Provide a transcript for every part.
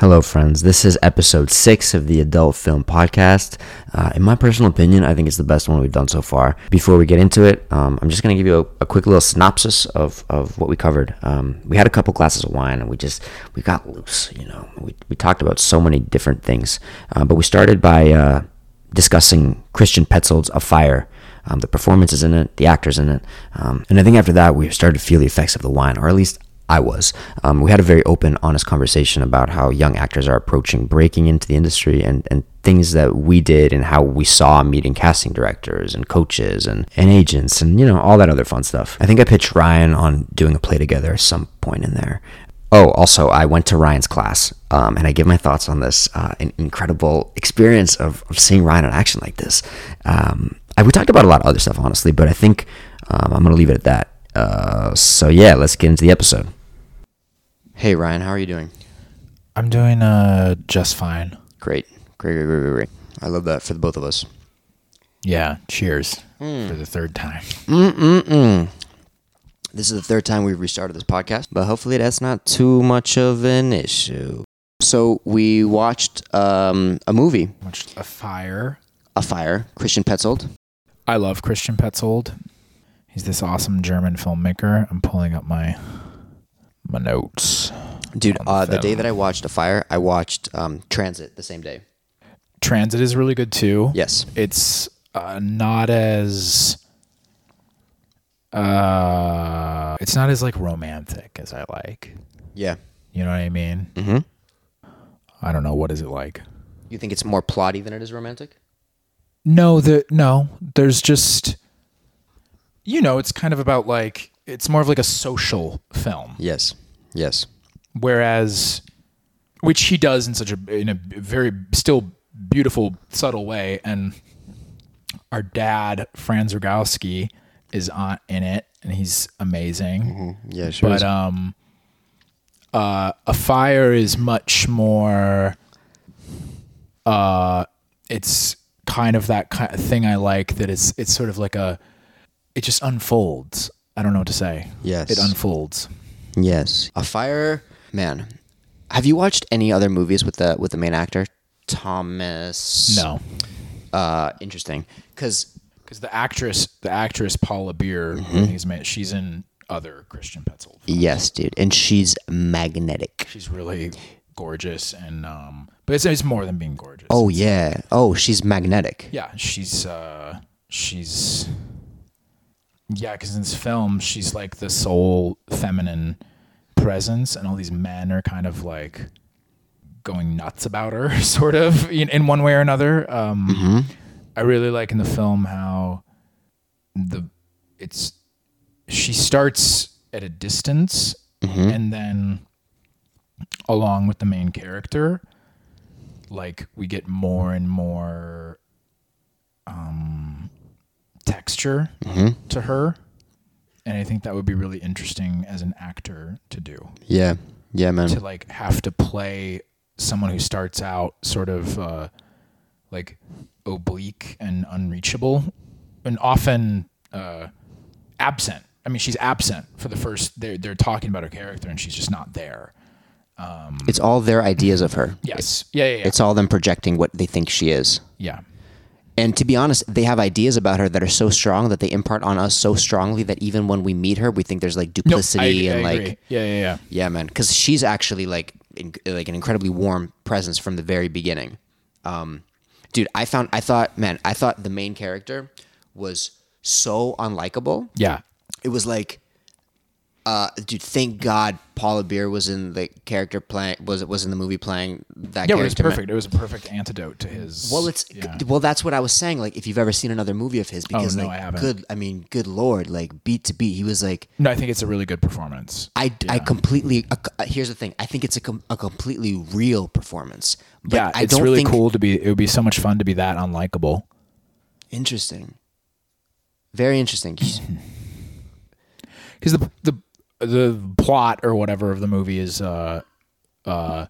Hello, friends. This is episode six of the Adult Film Podcast. Uh, in my personal opinion, I think it's the best one we've done so far. Before we get into it, um, I'm just going to give you a, a, quick little synopsis of, of what we covered. Um, we had a couple glasses of wine and we just we got loose. You know, we, we talked about so many different things, uh, but we started by uh, discussing Christian Petzold's Afire. Um, the performances in it, the actors in it, um, and I think after that we started to feel the effects of the wine, or at least I was. Um, we had a very open, honest conversation about how young actors are approaching breaking into the industry and, and things that we did and how we saw meeting casting directors and coaches and, and agents and, you know, all that other fun stuff. I think I pitched Ryan on doing a play together at some point in there. Oh, also, I went to Ryan's class um, and I give my thoughts on this uh, an incredible experience of, of seeing Ryan in action like this. Um, I, we talked about a lot of other stuff, honestly, but I think um, I'm going to leave it at that. Uh, so, yeah, let's get into the episode. Hey Ryan, how are you doing? I'm doing uh just fine. Great, great, great, great, great. I love that for the both of us. Yeah. Cheers mm. for the third time. Mm-mm-mm. This is the third time we've restarted this podcast, but hopefully that's not too much of an issue. So we watched um, a movie. Watched Afire. A Fire. Christian Petzold. I love Christian Petzold. He's this awesome German filmmaker. I'm pulling up my my notes. Dude, uh, the day that I watched Afire, I watched um, Transit the same day. Transit is really good too. Yes. It's uh, not as uh it's not as like romantic as I like. Yeah. You know what I mean? Mm-hmm. I don't know what is it like. You think it's more plotty than it is romantic? No, the no. There's just you know, it's kind of about like it's more of like a social film. Yes. Yes. Whereas, which he does in such a in a very still beautiful, subtle way, and our dad Franz Rogowski is on in it, and he's amazing. Mm-hmm. Yeah, sure. But is. um, uh, afire is much more. Uh, it's kind of that kind of thing I like. That it's it's sort of like a, it just unfolds I don't know what to say. Yes. It unfolds. Yes. Afire man. Have you watched any other movies with the with the main actor Thomas? No. Uh, interesting, because because the actress the actress Paula Beer, mm-hmm. she's in other Christian Petzold. Yes, dude, and she's magnetic. She's really gorgeous, and um, but it's, it's more than being gorgeous. Oh it's, yeah. Oh, she's magnetic. Yeah, she's uh, she's yeah, because in this film, she's like the sole feminine presence, and all these men are kind of like going nuts about her, sort of in, in one way or another. Um, mm-hmm. I really like in the film how the it's she starts at a distance, mm-hmm. and then along with the main character, like we get more and more. Um, texture mm-hmm. to her. And I think that would be really interesting as an actor to do. Yeah. Yeah, man. To like have to play someone who starts out sort of uh, like oblique and unreachable and often uh, absent. I mean, she's absent for the first. They're they're talking about her character, and she's just not there. Um, it's all their ideas of her. Yes. Yeah, yeah, yeah. It's all them projecting what they think she is. Yeah. And to be honest, they have ideas about her that are so strong that they impart on us so strongly that even when we meet her, we think there's like duplicity nope, I, and I like yeah, yeah, yeah, yeah, man. Because she's actually like in, like an incredibly warm presence from the very beginning. Um, dude, I found I thought man, I thought the main character was so unlikable. Yeah, it was like uh, dude, thank God Paula Beer was in the character playing was was in the movie playing that. Yeah, it was perfect. It was a perfect antidote to his. Well, it's yeah. well, that's what I was saying. Like, if you've ever seen another movie of his, because oh, no, like, I haven't. good, I mean, good lord, like beat to beat, he was like. No, I think it's a really good performance. I, yeah. I completely. Uh, here's the thing. I think it's a, com- a completely real performance. But yeah, I it's really think, cool to be. It would be so much fun to be that unlikable. Interesting. Very interesting. Because the the the plot or whatever of the movie is uh, uh,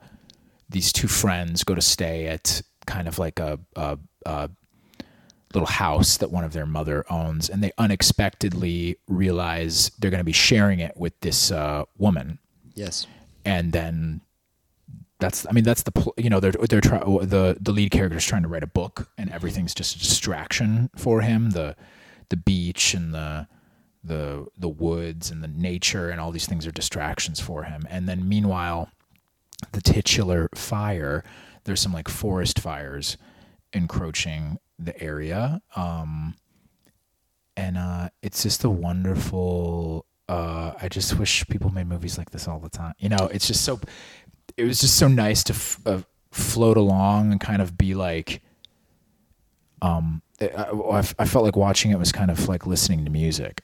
these two friends go to stay at kind of like a, a, a, little house that one of their mother owns, and they unexpectedly realize they're going to be sharing it with this uh, woman. Yes, and then that's I mean that's the pl- you know they're they're try- the the lead character is trying to write a book and everything's just a distraction for him the the beach and the the the woods and the nature and all these things are distractions for him. And then meanwhile the titular fire there's some like forest fires encroaching the area. Um and uh it's just a wonderful uh i just wish people made movies like this all the time. You know it's just so it was just so nice to f- uh, float along and kind of be like um I, I, I felt like watching it was kind of like listening to music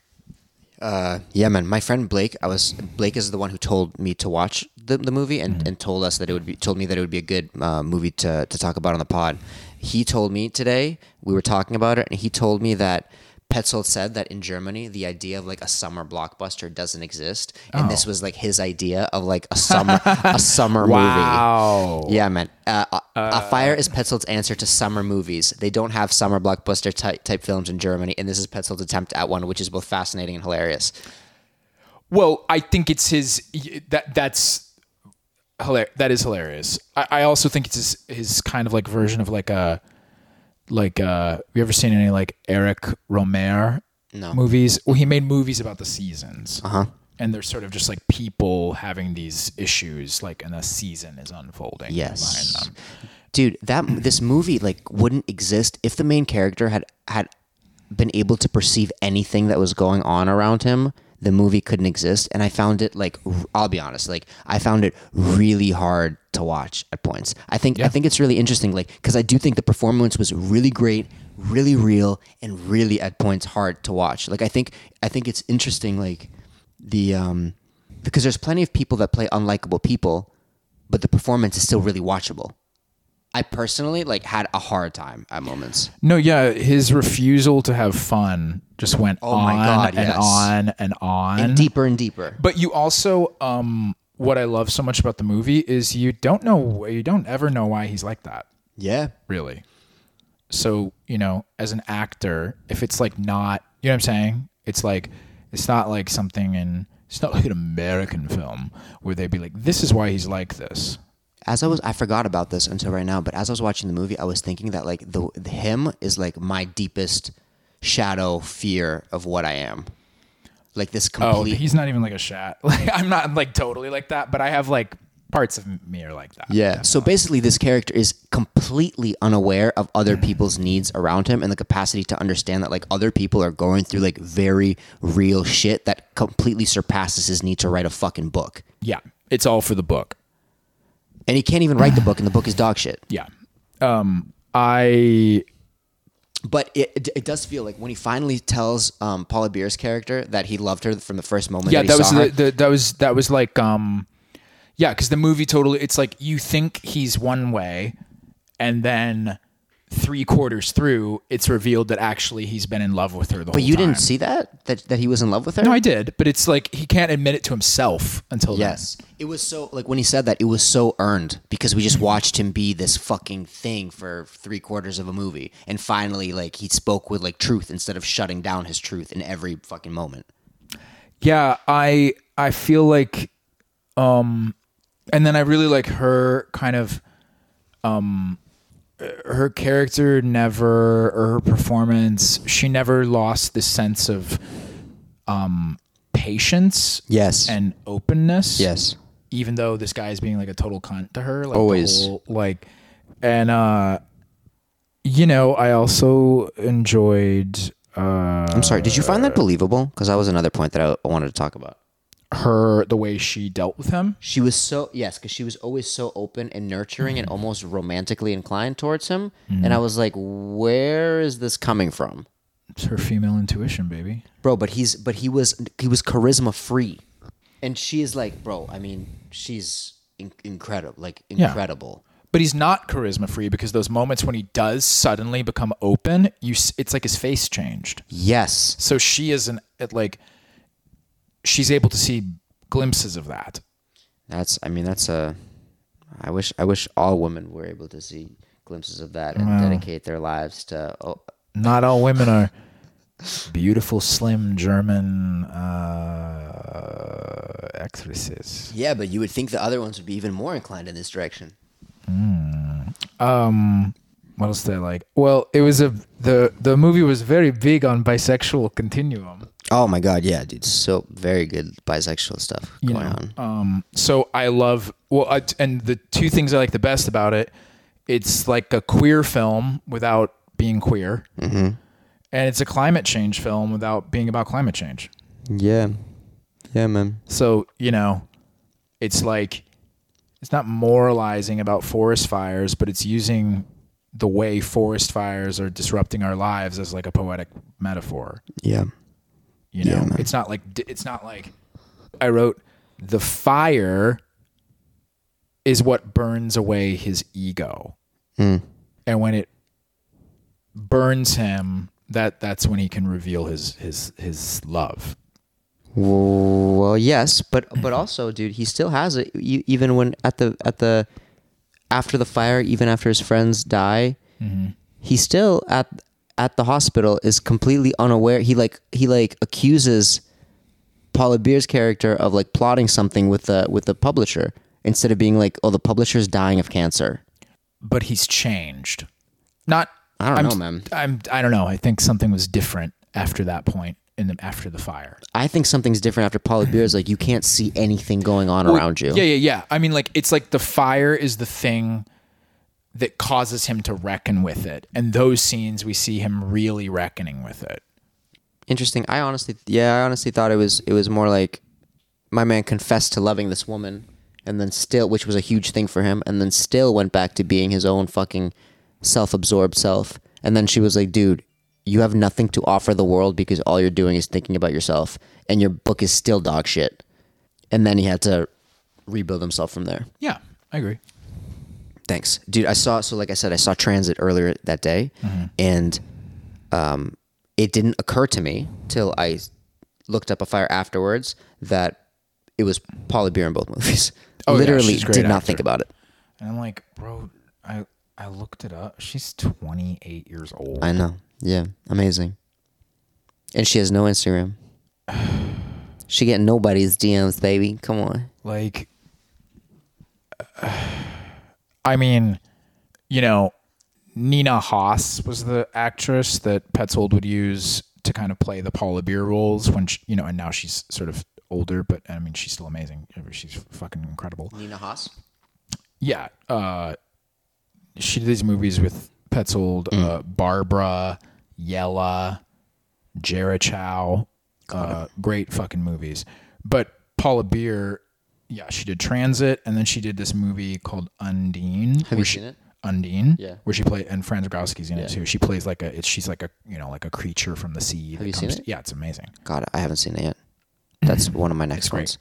Uh, yeah, man. My friend Blake, I was Blake is the one who told me to watch the, the movie and, and told us that it would be told me that it would be a good uh, movie to to talk about on the pod. He told me today we were talking about it, and he told me that Petzold said that in Germany the idea of like a summer blockbuster doesn't exist, and this was like his idea of like a summer a summer movie. Wow. movie. Yeah, man. Uh, a, Afire is Petzold's answer to summer movies. They don't have summer blockbuster type, type films in Germany, and this is Petzold's attempt at one, which is both fascinating and hilarious. Well, I think it's his that that's hilarious. That is hilarious. I, I also think it's his, his kind of like version of like a like uh you ever seen any like Eric Rohmer No. movies? Well, he made movies about the seasons. Uh huh. And they're sort of just like people having these issues, like, and a season is unfolding Yes. dude that this movie like wouldn't exist if the main character had had been able to perceive anything that was going on around him the movie couldn't exist and i found it like i'll be honest like i found it really hard to watch at points. I think i think it's really interesting like because i do think the performance was really great really real and really at points hard to watch. Like i think i think it's interesting like the um because there's plenty of people that play unlikable people but the performance is still really watchable I personally like had a hard time at moments. No, yeah, his refusal to have fun just went Oh on God, and yes. on and on. And deeper and deeper. But you also, um, what I love so much about the movie is you don't know, you don't ever know why he's like that, Yeah. really. So, you know, as an actor, if it's like not, you know what I'm saying? It's like, it's not like something in, it's not like an American film where they'd be like, this is why he's like this. As I was I forgot about this until right now, but as I was watching the movie, I was thinking that like the, the him is like my deepest shadow fear of what I am. Like this complete. Oh, complete he's not even like a shat. Like, I'm not like totally like that, but I have like parts of me are like that. Yeah. So basically, this character is completely unaware of other mm-hmm. people's needs around him and the capacity to understand that like other people are going through like very real shit that completely surpasses his need to write a fucking book. Yeah. It's all for the book. And he can't even write the book, and the book is dog shit. Yeah. Um, I But it, it, it does feel like when he finally tells um, Paula Beer's character that he loved her from the first moment yeah that he that was saw her. the, the, that was that was like um yeah because the movie totally it's like you think he's one way and then three quarters through it's revealed that actually he's been in love with her the but whole you didn't see that? that that he was in love with her. no i did but it's like he can't admit it to himself until then. Yes. It was so like when he said that, it was so earned because we just watched him be this fucking thing for three quarters of a movie, and finally, like he spoke with like truth instead of shutting down his truth in every fucking moment. yeah i i feel like um and then i really like her kind of um her character never or her performance she never lost the sense of um patience Yes. and openness yes. even though this guy is being like a total cunt to her like Always. whole- like and uh you know i also enjoyed uh I'm sorry. Did you find that believable? Because that was another point that I wanted to talk about. Her the way she dealt with him? She was so yes, because she was always so open and nurturing and mm-hmm. almost romantically inclined towards him, and I mm-hmm. was like, where is this coming from? it's her female intuition baby. Bro but he's but he was he was charisma free. And she is like bro i mean she's in- incredible like incredible. But he's not charisma free because those moments when he does suddenly become open you s- it's like his face changed. Yes. So she is an it like she's able to see glimpses of that that's i mean that's a i wish i wish all women were able to see glimpses of that and Wow. dedicate their lives to oh, not all women are beautiful slim german uh actresses. Yeah, but you would think the other ones would be even more inclined in this direction. Um, what else did I like? Well, it was a the the movie was very big on bisexual continuum. Oh my god, yeah, dude, so very good bisexual stuff You going know, on. um, so I love well, I, and the two things I like the best about it, it's like a queer film without being queer, mm-hmm. and it's a climate change film without being about climate change. Yeah, yeah, man. So, you know, it's like it's not moralizing about forest fires, but it's using the way forest fires are disrupting our lives as like a poetic metaphor. Yeah, You know, Yeah, man. it's not like it's not like I wrote the fire is what burns away his ego. Mm. And when it burns him, that that's when he can reveal his his his love. Well, yes, but but also, dude, he still has it. Even when at the at the after the fire, even after his friends die, he still at at the hospital is completely unaware. He like he like accuses Paula Beer's character of like plotting something with the with the publisher instead of being like, oh, the publisher's dying of cancer. but he's changed. Not I don't I'm, know, man. I'm I don't know. I think something was different after that point in the after the fire. I think something's different after Paula Beer's like you can't see anything going on around you. Yeah, yeah, yeah. I mean like it's like the fire is the thing that causes him to reckon with it. And those scenes we see him really reckoning with it. interesting. I honestly, yeah, I honestly thought it was it was more like my man confessed to loving this woman, and then still, which was a huge thing for him, and then still went back to being his own fucking self-absorbed self. And then she was like, "Dude, you have nothing to offer the world because all you're doing is thinking about yourself, and your book is still dog shit." And then he had to rebuild himself from there. Yeah, I agree. Thanks, dude. I saw so like I said, I saw Transit earlier that day, and um, it didn't occur to me till I looked up afire afterwards that it was Paula Beer in both movies. Oh, Literally, great did not actor. think about it. And I'm like, bro, I I looked it up. She's 28 years old. I know. Yeah, amazing. And she has no Instagram. She getting nobody's DMs, baby. Come on. like I mean, you know, Nina Hoss was the actress that Petzold would use to kind of play the Paula Beer roles when she, you know, and now she's sort of older, but I mean, she's still amazing. She's fucking incredible. Nina Hoss. Yeah, uh, she did these movies with Petzold, uh, Barbara, Yella, Jerichow, uh, great fucking movies. But Paula Beer, yeah, she did Transit, and then she did this movie called Undine. Have you she- seen it? Undine, Yeah. where she played, and Franz Rogowski's in it too. She plays like a, it's she's like a, you know, like a creature from the sea. Have you seen it? yeah, it's amazing. God, I haven't seen it yet. That's one of my next ones.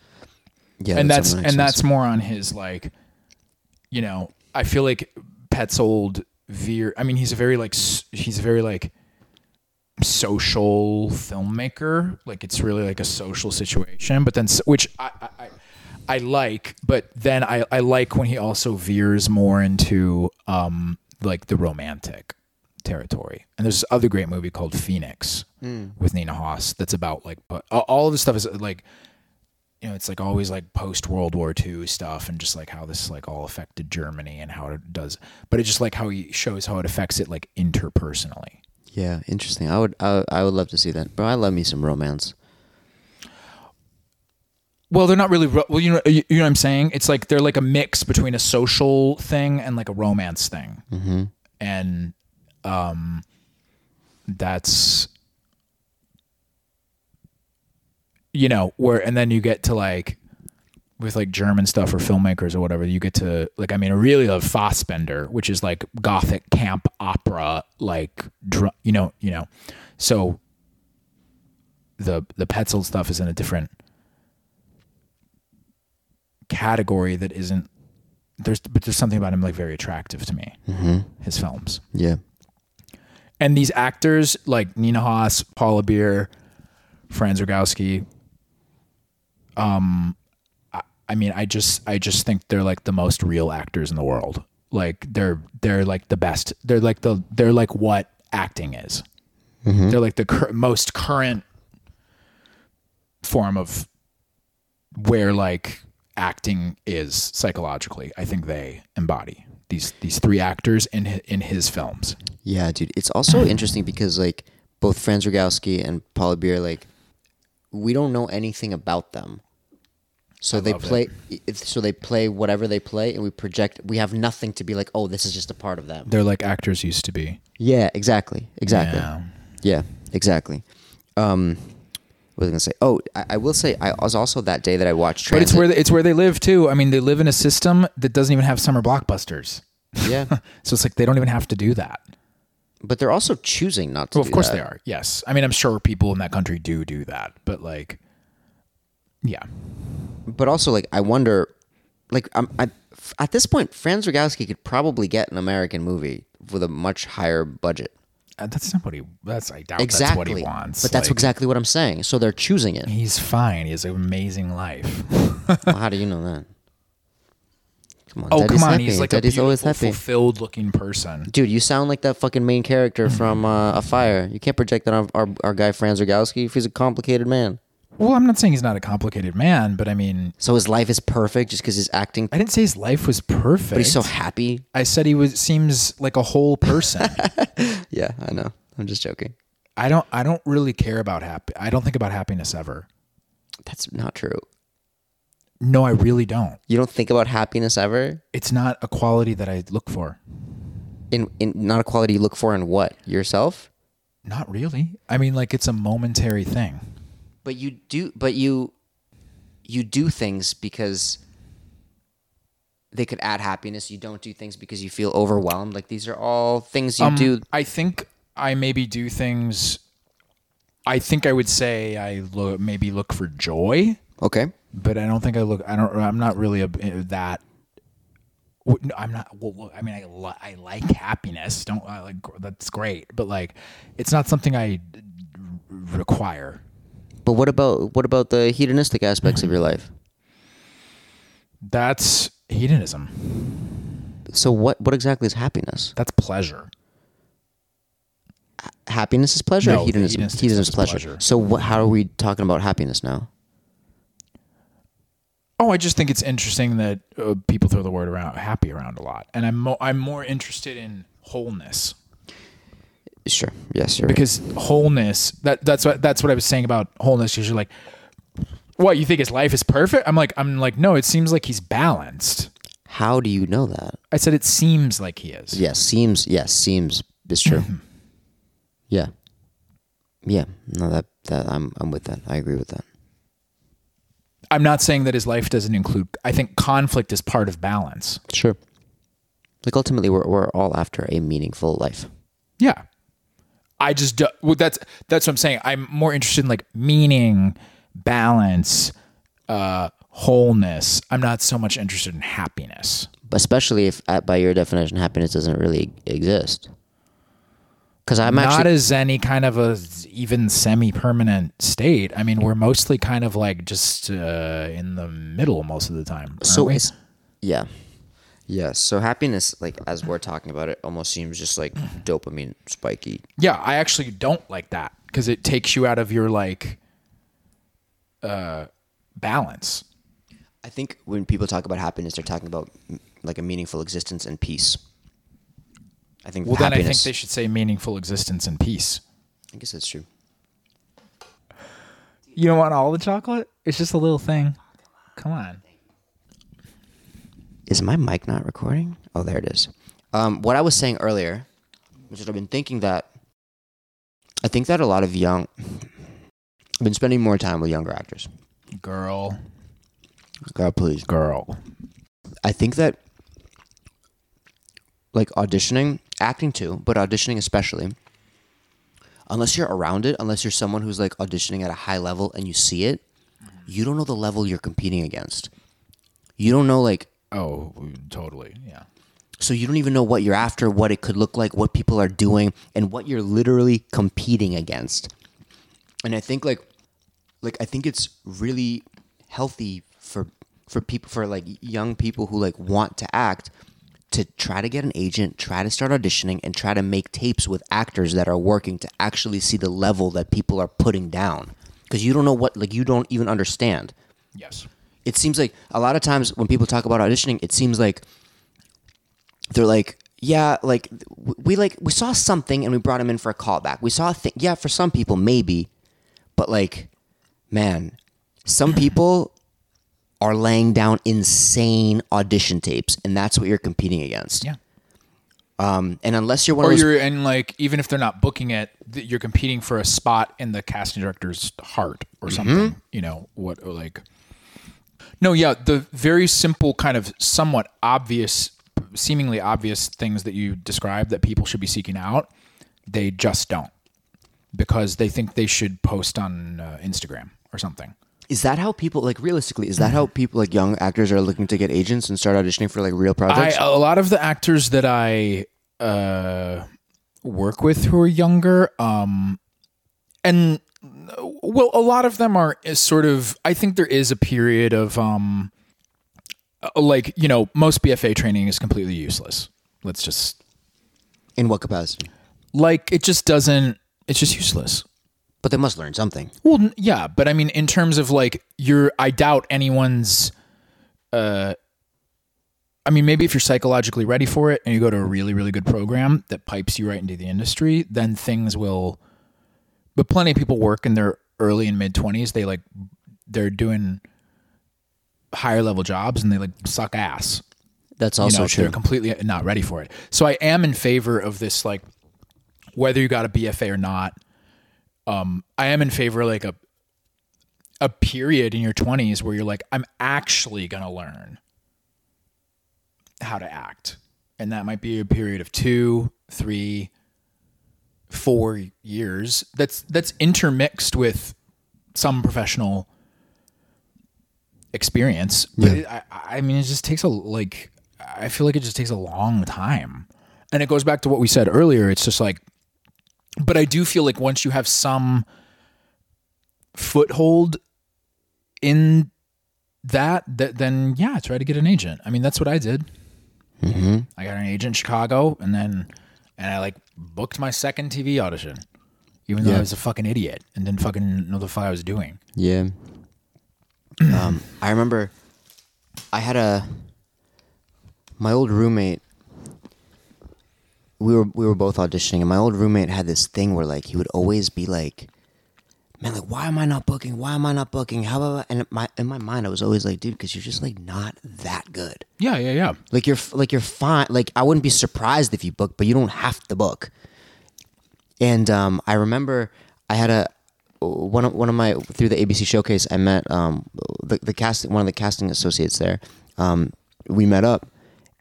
Yeah, and that's one of my next and that's more on his like you know i feel like petzold veer i mean he's a very like he's a very like social filmmaker like it's really like a social situation but then which i i, I I like but then I, I like when he also veers more into um like the romantic territory and there's this other great movie called phoenix with nina hoss that's about like but all- of this stuff is like you know, it's like always like post World War II stuff and just like how this like all affected Germany and how it does, but it's just like how he shows how it affects it like interpersonally. Yeah, interesting. I would I, I would love to see that. Bro, I love me some romance. Well, they're not really. ro- Well, you know, you you know what I'm saying. It's like they're like a mix between a social thing and like a romance thing, mm-hmm. and um, that's you know where, and then you get to like with like German stuff or filmmakers or whatever. You get to like, I mean, I really love Fassbinder, which is like gothic camp opera, like dr- you know, you know, so the the Petzold stuff is in a different category that isn't there's but there's something about him like very attractive to me his films Yeah. and these actors like Nina Hoss, Paula Beer, Franz Rogowski. Um, I, I mean, I just I just think they're like the most real actors in the world. Like they're they're like the best. They're like the they're like what acting is. They're like the cur- most current form of where like acting is psychologically. I think they embody these these three actors in in his films. Yeah, dude. It's also interesting because like both Franz Rogowski and Paula Beer, like we don't know anything about them. So they play. it- So they play whatever they play, and we project. We have nothing to be like, oh, this is just a part of them. They're like actors used to be. Yeah, exactly, exactly. Yeah. Yeah, exactly. Um, was gonna say? Oh, I, I will say I was also that day that I watched. But it's where they, it's where they live too. I mean, they live in a system that doesn't even have summer blockbusters. yeah, So it's like they don't even have to do that. but they're also choosing not to. Well, of course that. they are. Yes. I mean, I'm sure people in that country do do that, but like, yeah. But also, like, I wonder, like, I'm I, f- at this point, Franz Rogowski could probably get an American movie with a much higher budget. Uh, That's not what he. That's I doubt Exactly, that's what he wants. But that's Like, exactly what I'm saying. So they're choosing it. he's fine. He has an amazing life. well, how do you know that? Come on, Oh Daddy's come on, happy. he's like Daddy's a always happy. fulfilled looking person. Dude, you sound like that fucking main character from uh, Afire. You can't project that on our, our guy Franz Rogowski if he's a complicated man. Well, I'm not saying he's not a complicated man, but I mean, So his life is perfect just because he's acting, I didn't say his life was perfect. but he's so happy. I said he was seems like a whole person. Yeah, I know. I'm just joking. I don't. I don't really care about happy. I don't think about happiness ever. That's not true. No, I really don't. You don't think about happiness ever? It's not a quality that I look for. In, in not a quality you look for in what? Yourself? Not really. I mean, like it's a momentary thing. But you do but you you do things because they could add happiness. You don't do things because you feel overwhelmed. Like these are all things you Um, do. I think I maybe do things. I think I would say I lo- maybe look for joy, Okay. but I don't think I look. I don't. I'm not really a, that. no, I'm not. Well, I mean, I, li- I like happiness. Don't I like that's great, but like, it's not something I require. But what about what about the hedonistic aspects of your life? That's hedonism. So what what exactly is happiness? That's pleasure. Happiness is pleasure. No, or hedonism. hedonistic Hedonism is is pleasure. pleasure. So what, how are we talking about happiness now? Oh, I just think it's interesting that uh, people throw the word around happy around a lot, and I'm mo- I'm more interested in wholeness Sure. Yes. You're because wholeness that that's what that's what I was saying about wholeness. Because you're like, what you think his life is perfect? I'm like I'm like no, it seems like he's balanced. How do you know that? I said it seems like he is. Yes, seems yes, seems is true. yeah. Yeah. No, that that I'm I'm with that. I agree with that. I'm not saying that his life doesn't include. I think conflict is part of balance. Sure. Like ultimately we're we're all after a meaningful life. Yeah. I just do, well, that's that's what I'm saying. I'm more interested in like meaning, balance, uh, wholeness. I'm not so much interested in happiness. Especially if uh, by your definition happiness doesn't really exist. Cuz I'm not actually as any kind of a even semi-permanent state. I mean, we're mostly kind of like just uh, in the middle most of the time. so we? it's yeah. Yes. So happiness like as we're talking about it almost seems just like dopamine spiky. yeah, I actually don't like that because it takes you out of your like uh, balance. I think when people talk about happiness they're talking about like a meaningful existence and peace. I think Well, then I think they should say meaningful existence and peace. I guess that's true. You don't want all the chocolate? It's just a little thing. Come on. Is my mic not recording? Oh, there it is. Um, what I was saying earlier, which is I've been thinking that I think that a lot of young, I've been spending more time with younger actors. Girl, God, please. girl. I think that like auditioning, acting too, but auditioning especially, unless you're around it, unless you're someone who's like auditioning at a high level and you see it, you don't know the level you're competing against. You don't know like Oh, totally. Yeah. So you don't even know what you're after, what it could look like, what people are doing, and what you're literally competing against. And I think like like I think it's really healthy for for people for like young people who like want to act to try to get an agent, try to start auditioning and try to make tapes with actors that are working to actually see the level that people are putting down. Cuz you don't know what like you don't even understand. Yes. It seems like a lot of times when people talk about auditioning, it seems like they're like, yeah, like we like we saw something and we brought him in for a callback. We saw a thing. Yeah, for some people maybe, but like, man, some people are laying down insane audition tapes, and that's what you're competing against. Yeah. Um, and unless you're one Or of those, Or you're and like even if they're not booking it, you're competing for a spot in the casting director's heart or Mm-hmm. something. You know what? Like, no, yeah, the very simple kind of somewhat obvious, seemingly obvious things that you describe that people should be seeking out, they just don't because they think they should post on uh, Instagram or something. is that how people like realistically? Is that how people like young actors are looking to get agents and start auditioning for like real I, projects? a lot of the actors that I uh, work with who are younger, um, and well, a lot of them are sort of. I think there is a period of um, uh, like you know, most BFA training is completely useless. Let's just In what capacity? like it just doesn't. It's just useless. But they must learn something. Well, yeah, but I mean, in terms of like, you're, I doubt anyone's, uh, I mean, maybe if you're psychologically ready for it and you go to a really, really good program that pipes you right into the industry, then things will, but plenty of people work in their early and mid 20s. They like, they're doing higher level jobs and they like suck ass That's you also know, true. they're completely not ready for it. So I am in favor of this, like whether you got a BFA or not. Um, I am in favor of like a a period in your twenties where you're like, I'm actually gonna learn how to act, and that might be a period of two, three, four years. That's that's intermixed with some professional experience. But it, I, I mean, it just takes a like. I feel like it just takes a long time, and it goes back to what we said earlier. It's just like, but I do feel like once you have some foothold in that, that then yeah, try to get an agent. I mean, that's what I did. Mm-hmm. I got an agent in Chicago, and then and I like booked my second TV audition, even though Yeah. I was a fucking idiot and didn't fucking know the fuck I was doing. Yeah. um, I remember I had a my old roommate. We were we were both auditioning, and my old roommate had this thing where like he would always be like, "Man, like why am I not booking? Why am I not booking? How about?" And my in my mind, I was always like, "Dude, because you're just like not that good. Yeah, yeah, yeah. Like you're like you're fine. Like I wouldn't be surprised if you book, but you don't have to book." And um, I remember I had a one of one of my through the ABC showcase. I met um, the the casting one of the casting associates there. Um, we met up,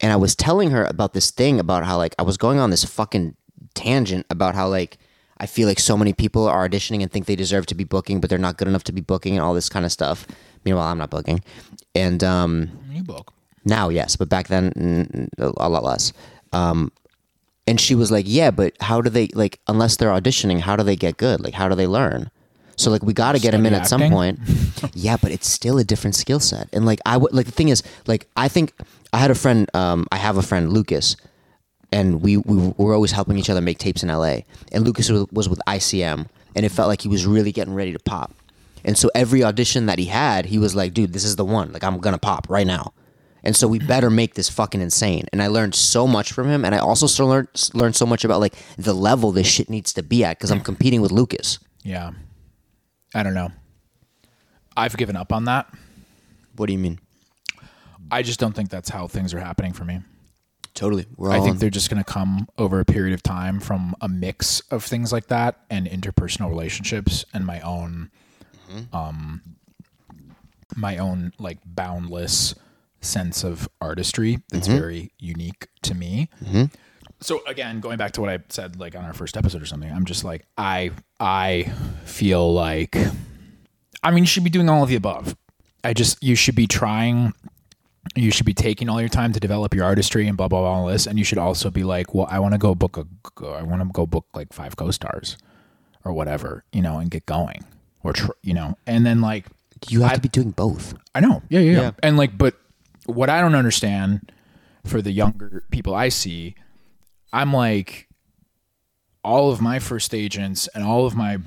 and I was telling her about this thing about how like I was going on this fucking tangent about how like I feel like so many people are auditioning and think they deserve to be booking, but they're not good enough to be booking and all this kind of stuff. Meanwhile, I'm not booking, and um, You book. now, yes, but back then, a lot less. Um, and she was like, "Yeah, but how do they like? Unless they're auditioning, how do they get good? Like, how do they learn? So like, we got to get them in Study at some point. yeah, but it's still a different skill set. And like, I would like the thing is, like, I think I had a friend. Um, I have a friend, Lucas, and we we were always helping each other make tapes in L.A. And Lucas was, was with ICM, and it felt like he was really getting ready to pop. And so every audition that he had, he was like, "Dude, this is the one. Like, I'm gonna pop right now." And so we better make this fucking insane. And I learned so much from him, and I also still learned learned so much about like the level this shit needs to be at because I'm competing with Lucas. Yeah. I don't know. I've given up on that. What do you mean? I just don't think that's how things are happening for me. Totally. We're I think they're just going to come over a period of time from a mix of things like that and interpersonal relationships and my own mm-hmm. um my own like boundless sense of artistry that's mm-hmm. very unique to me. Mm-hmm. So again, going back to what I said like on our first episode or something, I'm just like I I feel like I mean you should be doing all of the above. I just you should be trying you should be taking all your time to develop your artistry and blah blah blah all this. And you should also be like well i want to go book a i want to go book like five co-stars or whatever you know and get going or tr- you know. And then like you have to be doing both. i know. Yeah, yeah yeah. Yeah. and like but what i don't understand for the younger people i see i'm like all of my first agents and all of my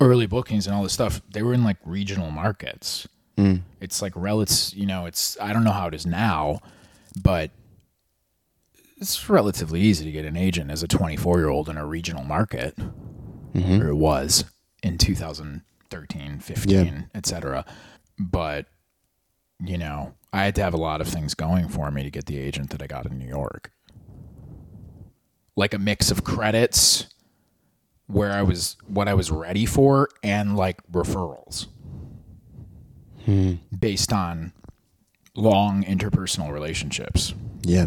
early bookings and all this stuff they were in like regional markets Mm. It's like relative, you know, it's I don't know how it is now, but it's relatively easy to get an agent as a 24 year old in a regional market, mm-hmm. or it was in 2013, 15, etc. But you know, I had to have a lot of things going for me to get the agent that I got in New York, like a mix of credits where I was what I was ready for and like referrals Hmm. based on long interpersonal relationships. Yeah.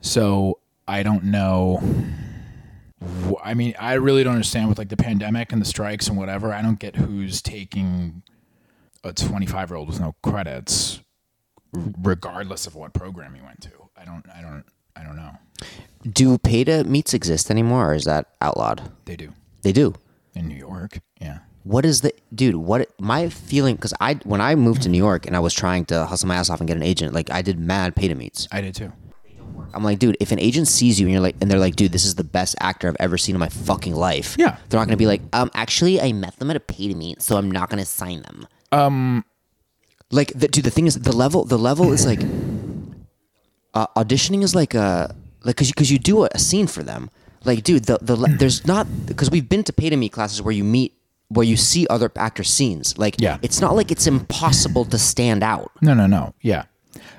So I don't know. I mean, I really don't understand with like the pandemic and the strikes and whatever. I don't get who's taking a 25 year old with no credits, regardless of what program he went to. I don't. I don't. I don't know. Do pay to meets exist anymore, or is that outlawed? They do They do. in New York. Yeah. What is the dude? What my feeling? Because I when I moved to New York and I was trying to hustle my ass off and get an agent, like I did mad pay to meets. I did too. I'm like, dude, if an agent sees you and you're like, and they're like, dude, this is the best actor I've ever seen in my fucking life. Yeah. They're not gonna be like, um, actually, I met them at a pay to meet, so I'm not gonna sign them. Um. Like, the, dude, the thing is, the level, the level is like, uh, auditioning is like a like because you, cause you do a, a scene for them. Like, dude, the the le- there's not because we've been to pay to meet classes where you meet where you see other actors' scenes. Like, Yeah. it's not like it's impossible to stand out. No, no, no. Yeah.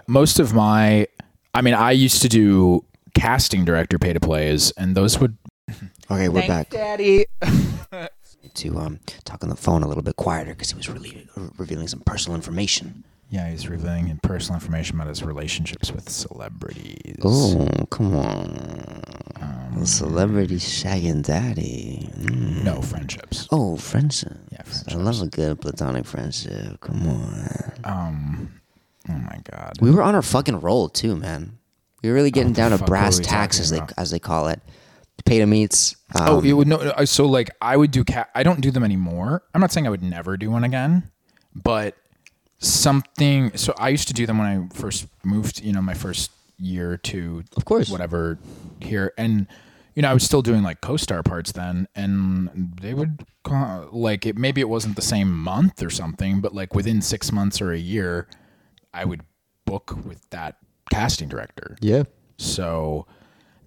Most of my, I mean, I used to do casting director pay to plays, and those would. Okay, we're back Daddy. to um talk on the phone a little bit quieter because he was really revealing some personal information. Yeah, he's revealing personal information about his relationships with celebrities. Oh, come on, celebrity shagging daddy. Mm. No friendships. Oh, friendship. Yeah, I friendships. love a good platonic friendship. Come on. Um. Oh my god. We were on our fucking roll too, man. We were really getting the down to brass tacks, as they as they call it. Pay to meets. Um, oh, it would no. no, So like, I would do cat. I don't do them anymore. I'm not saying I would never do one again, but something. So I used to do them when I first moved. You know, my first year to Of course. whatever here, and you know, I was still doing like co-star parts then, and they would call, like it. Maybe it wasn't the same month or something, but like within six months or a year, I would book with that casting director. yeah. So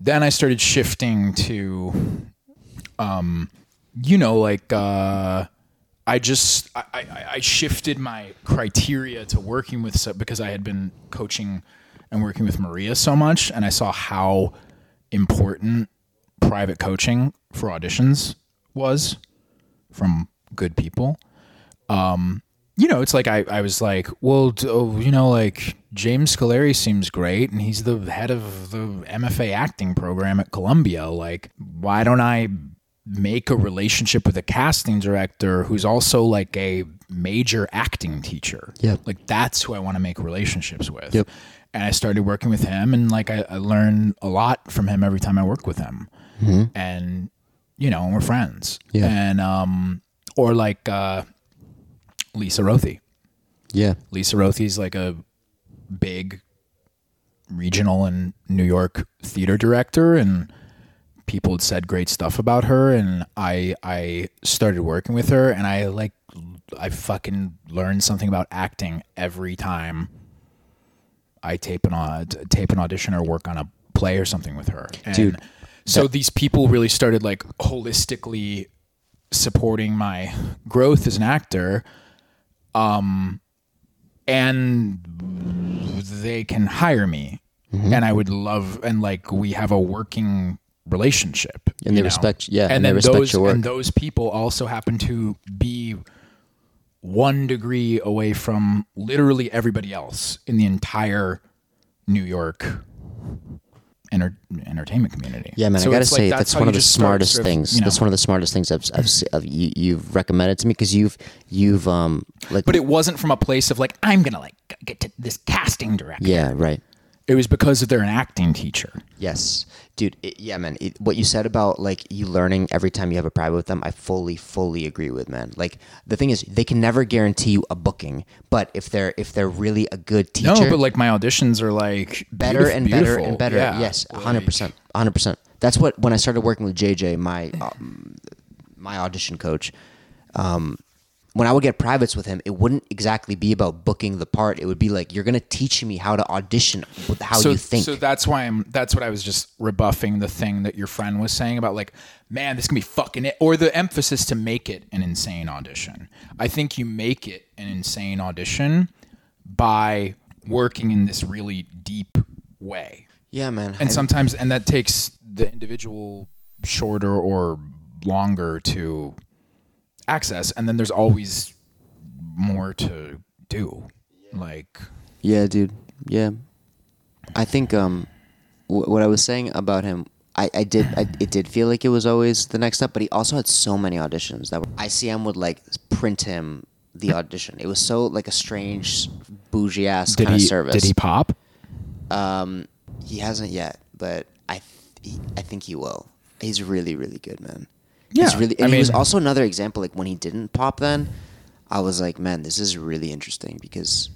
then I started shifting to, um, you know, like uh, I just I, I, I shifted my criteria to working with so, because I had been coaching and working with Maria so much, and I saw how important private coaching for auditions was from good people um, you know, it's like I, I was like, well, d- oh, you know, like James Calleri seems great, and he's the head of the MFA acting program at Columbia. Like, why don't I make a relationship with a casting director who's also like a major acting teacher? Yeah. Like, that's who I want to make relationships with. Yep. And I started working with him, and like I, I learn a lot from him every time I work with him. And, you know, we're friends. Yeah. And, um, or like, uh, Lisa Rothi. Yeah. Lisa Rothi's like a big regional and New York theater director and people had said great stuff about her and I I started working with her and I like I fucking learned something about acting every time I tape an au- tape an audition or work on a play or something with her. And Dude, so these people really started like holistically supporting my growth as an actor um and they can hire me Mm-hmm. and i would love and like we have a working relationship And they know? respect- yeah, and, and they then respect those your work. and those people also happen to be one degree away from literally everybody else in the entire new york enter- entertainment community Yeah, man. So I gotta it's like say that's that's, one of the smartest sort of, things. you know. That's one of the smartest things I've, I've, I've you, you've recommended to me because you've you've um like but it wasn't from a place of like i'm gonna like get to this casting director yeah right It was because they're an acting teacher. Yes, dude. It, yeah, man. It, what you said about like you learning every time you have a private with them, I fully, fully agree with, man. Like the thing is, they can never guarantee you a booking, but if they're if they're really a good teacher, No, but like my auditions are like better and better and better. Yeah, yes, hundred percent, hundred percent. That's what when I started working with JJ, my um, my audition coach. Um, when I would get privates with him, it wouldn't exactly be about booking the part. It would be like you're gonna teach me how to audition with how so, you think. So that's why I'm. That's what I was just rebuffing the thing that your friend was saying about like, man, this can be fucking it, or the emphasis to make it an insane audition. I think you make it an insane audition by working in this really deep way, yeah, man. and sometimes, and that takes the individual shorter or longer to access, and then there's always more to do. Like, Yeah, dude. Yeah. I think um, w- what I was saying about him, I, I did, I, it did feel like it was always the next step, but he also had so many auditions that were, ICM would like print him the audition. It was so like a strange bougie ass did kind he of service. did he pop? Um, he hasn't yet, but I, th- he, I think he will. He's really, really good, man. Yeah, really. I And he was also another example. Like when he didn't pop, then I was like, man, this is really interesting because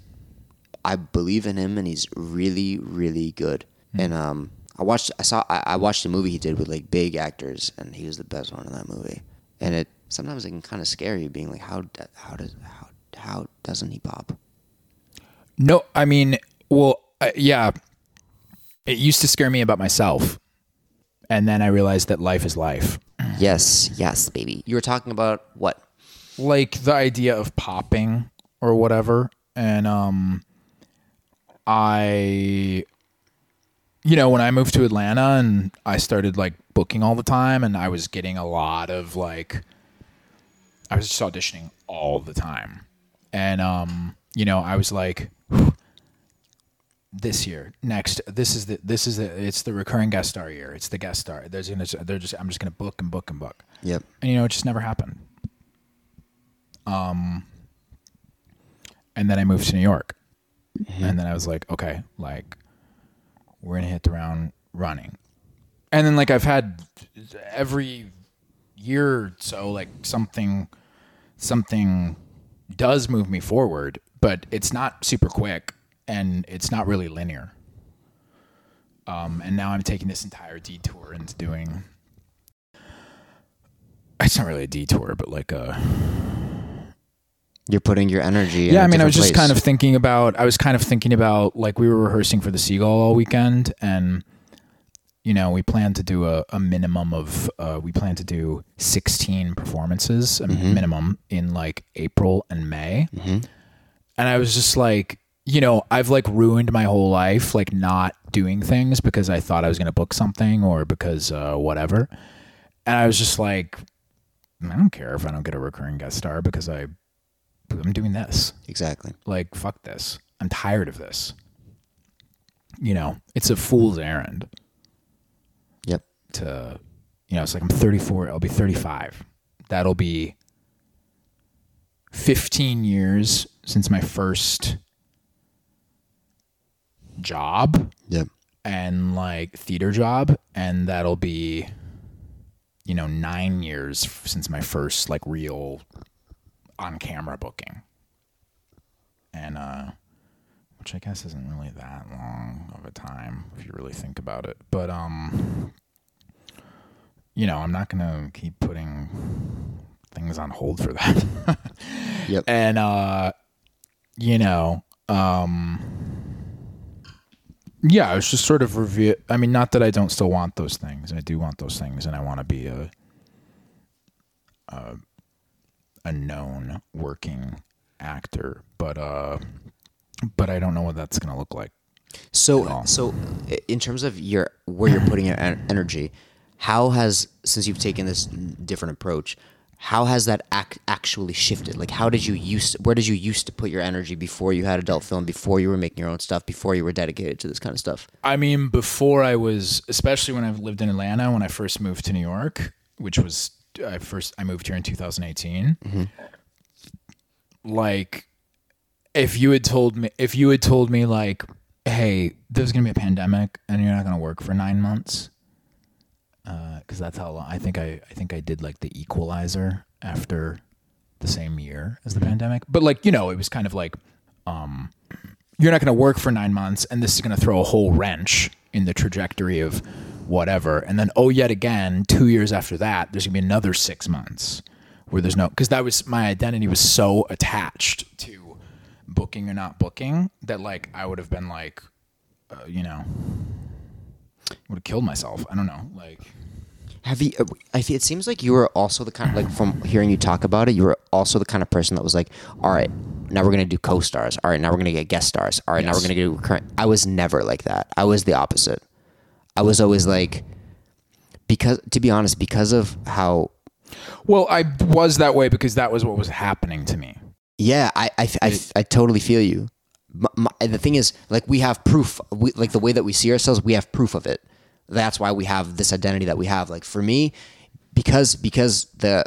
I believe in him, and he's really, really good. Hmm. And um, I watched, I saw, I, I watched a movie he did with like big actors, and he was the best one in that movie. And it sometimes it can kind of scare you, being like, how, how does, how, how doesn't he pop? No, I mean, well, uh, yeah. It used to scare me about myself, and then I realized that life is life. Yes, yes, baby. You were talking about what? Like the idea of popping or whatever, and um, I, you know, when I moved to Atlanta and I started like booking all the time, and I was getting a lot of like, I was just auditioning all the time, and um, you know, I was like. This year. Next this is the this is the it's the recurring guest star year. It's the guest star. There's gonna they're just i'm just gonna book and book and book. Yep. and you know it just never happened. Um and then i moved to new york. And then i was like okay like we're gonna hit the ground running. And then like i've had every year or so like something something does move me forward but it's not super quick and it's not really linear um, and now i'm taking this entire detour into doing it's not really a detour but like a You're putting your energy. In yeah i mean i was just place. kind of thinking about i was kind of thinking about like we were rehearsing for the seagull all weekend and you know we plan to do a, a minimum of uh, we plan to do 16 performances a minimum in like april and may and i was just like you know i've like ruined my whole life like not doing things because i thought i was going to book something or because uh, whatever. And i was just like i don't care if i don't get a recurring guest star because i i'm doing this. Exactly. like fuck this. I'm tired of this. You know it's a fool's errand. Yep. to you know it's like i'm 34 i'll be 35 that'll be 15 years since my first job Yep. and like theater job and that'll be you know 9 years since my first like real on camera booking and uh which I guess isn't really that long of a time if you really think about it but um you know I'm not going to keep putting things on hold for that Yep. and uh you know um yeah, it's just sort of review. I mean, not that I don't still want those things. I do want those things, and I want to be a a, a known working actor. But uh, but I don't know what that's gonna look like. So, so in terms of your where you're putting your energy, how has since you've taken this different approach, how has that ac- actually shifted? Like, how did you used where did you used to put your energy before you had adult film, before you were making your own stuff, before you were dedicated to this kind of stuff? I mean, before I was, especially when I lived in Atlanta, when I first moved to New York, which was I first I moved here in 2018. Mm-hmm. Like, if you had told me, if you had told me, like, hey, there's gonna be a pandemic and you're not gonna work for nine months, because that's how long I think I I think I did like the Equalizer after the same year as the pandemic, but like you know, it was kind of like um you're not going to work for nine months and this is going to throw a whole wrench in the trajectory of whatever and then oh yet again two years after that there's going to be another six months where there's no because that was my identity was so attached to booking or not booking that like I would have been like, uh, you know, would have killed myself. I don't know, like. Have you? I feel, it seems like you were also the kind, of, like from hearing you talk about it, you were also the kind of person that was like, all right, now we're gonna do co-stars. All right, now we're gonna get guest stars. All right, now we're gonna do recurrent. I was never like that. I was the opposite. I was always like, because to be honest, because of how Well, I was that way because that was what was happening to me. Yeah, I I, I, I totally feel you. M my, the thing is, like, we have proof. We, like the way that we see ourselves, we have proof of it. That's why we have this identity that we have. Like for me, because because the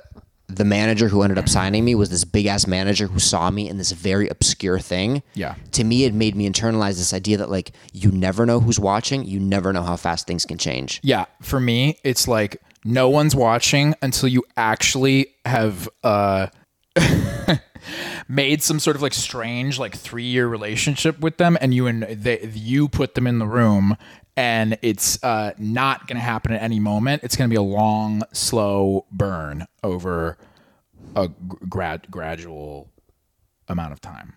the manager who ended up signing me was this big ass manager who saw me in this very obscure thing. Yeah. To me, it made me internalize this idea that like you never know who's watching. You never know how fast things can change. Yeah, for me, it's like no one's watching until you actually have uh, made some sort of like strange like three year relationship with them, and you and they, you put them in the room, and it's uh, not going to happen at any moment. It's going to be a long, slow burn over a grad gradual amount of time.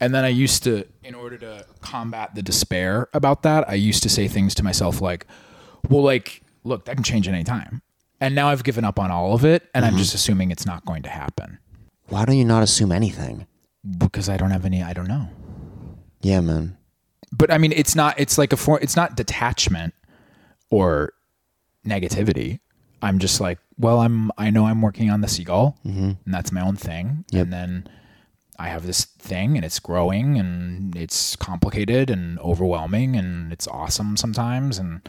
And then I used to, in order to combat the despair about that, I used to say things to myself like, well, like, look, that can change at any time. And now I've given up on all of it, and I'm just assuming it's not going to happen Why don't you not assume anything? because I don't have any, I don't know. Yeah, man. But I mean, it's not, it's like a form, it's not detachment or negativity. I'm just like, well, I'm, I know I'm working on the seagull, and that's my own thing. And then I have this thing, and it's growing, and it's complicated and overwhelming, and it's awesome sometimes. And,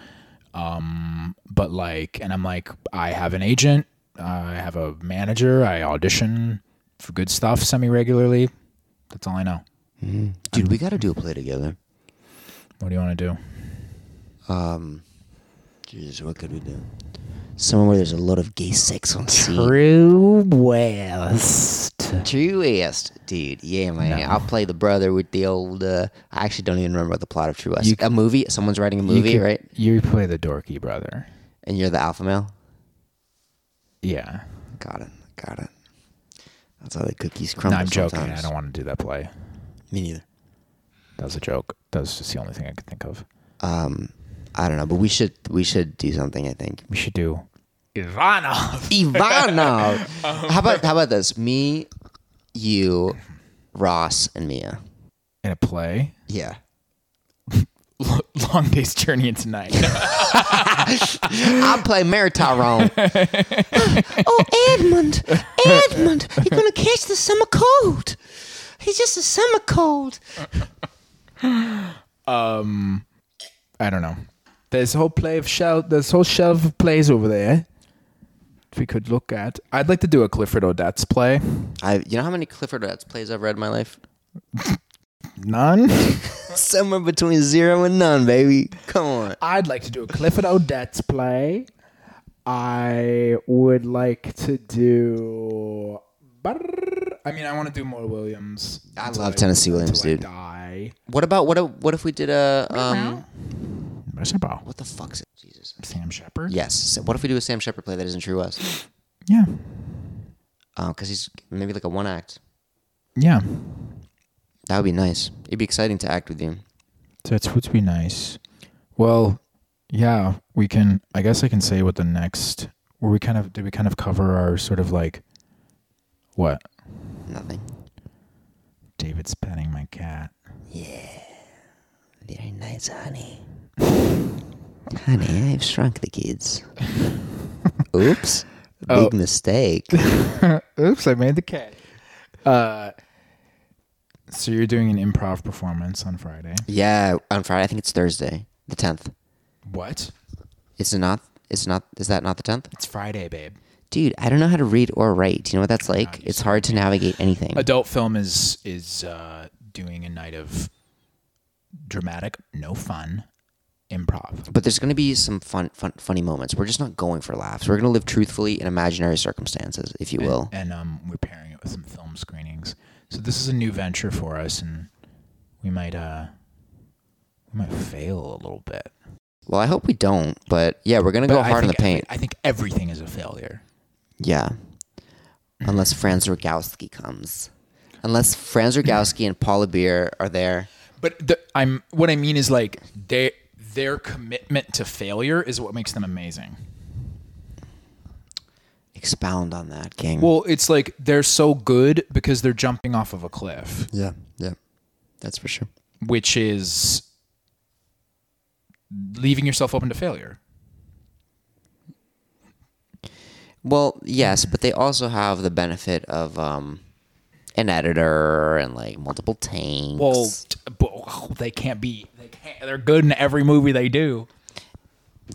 um, but like, and I'm like, I have an agent, I have a manager, I audition for good stuff semi regularly. That's all I know. Dude, we got to do a play together. What do you want to do? Um, Jesus, what could we do? Somewhere where there's a lot of gay sex on scene. True West. True West, dude. Yeah, man. I'll play the brother with the old. Uh, I actually don't even remember the plot of True West. You- a movie. Someone's writing a movie, right? You play the dorky brother. And you're the alpha male. Yeah. Got it. Got it. That's how the cookies No, crumble. I'm joking. sometimes. I don't want to do that play. Me neither. That was a joke. That was just the only thing I could think of. Um, I don't know, but we should we should do something. I think. We should do Ivanov. Ivanov. how about how about this? Me, you, Ross, and Mia. in a play. Yeah. Long day's journey into night. I'll play Mary Tyrone. oh, Edmund, Edmund, you're gonna catch the summer cold. He's just a summer cold. Um, I don't know. There's a whole play of shelf. There's a whole shelf of plays over there. We could look at. I'd like to do a Clifford Odets play. I, you know how many Clifford Odets plays I've read in my life? None. Somewhere between zero and none, baby. Come on. I'd like to do a Clifford Odets play. I would like to do. I mean, I want to do more Williams. I until love Tennessee Williams, dude. Die. What about what? If, what if we did a um? What's it about? What the fuck's it? Jesus. Sam Shepard. Yes. So what if we do a Sam Shepard play that isn't True West? Yeah. Oh, because he's maybe like a one act. Yeah. That would be nice. It'd be exciting to act with you. That would be nice. Well, yeah, we can. I guess I can say what the next. Where we kind of did we kind of cover our sort of like what? Nothing. David's petting my cat. Yeah. Very nice, honey. honey, I've shrunk the kids. Oops. Big Oh. mistake. Oops, I made the cat. Uh, so you're doing an improv performance on Friday. Yeah, on Friday. I think it's Thursday, the tenth. What? Is it not? Is not? Is that not the tenth? It's Friday, babe. Dude, I don't know how to read or write. Do you know what that's like? It's hard to navigate anything. Adult film is is uh, doing a night of dramatic, no fun improv. But there's going to be some fun, fun, funny moments. We're just not going for laughs. We're going to live truthfully in imaginary circumstances, if you will. and um, we're pairing it with some film screenings. So this is a new venture for us, and we might uh, we might fail a little bit. Well, I hope we don't. But yeah, we're going to go I hard in the think paint. every- I think everything is a failure. Yeah. unless Franz Rogowski comes. Unless Franz Rogowski and Paula Beer are there. But the, I'm what I mean is like they their commitment to failure is what makes them amazing. Expound on that, King. Well, it's like they're so good because they're jumping off of a cliff, yeah, yeah, that's for sure. which is leaving yourself open to failure. Well, yes, but they also have the benefit of um, an editor and like multiple tanks. Well, t- but oh, they can't be. They can't. They're good in every movie they do.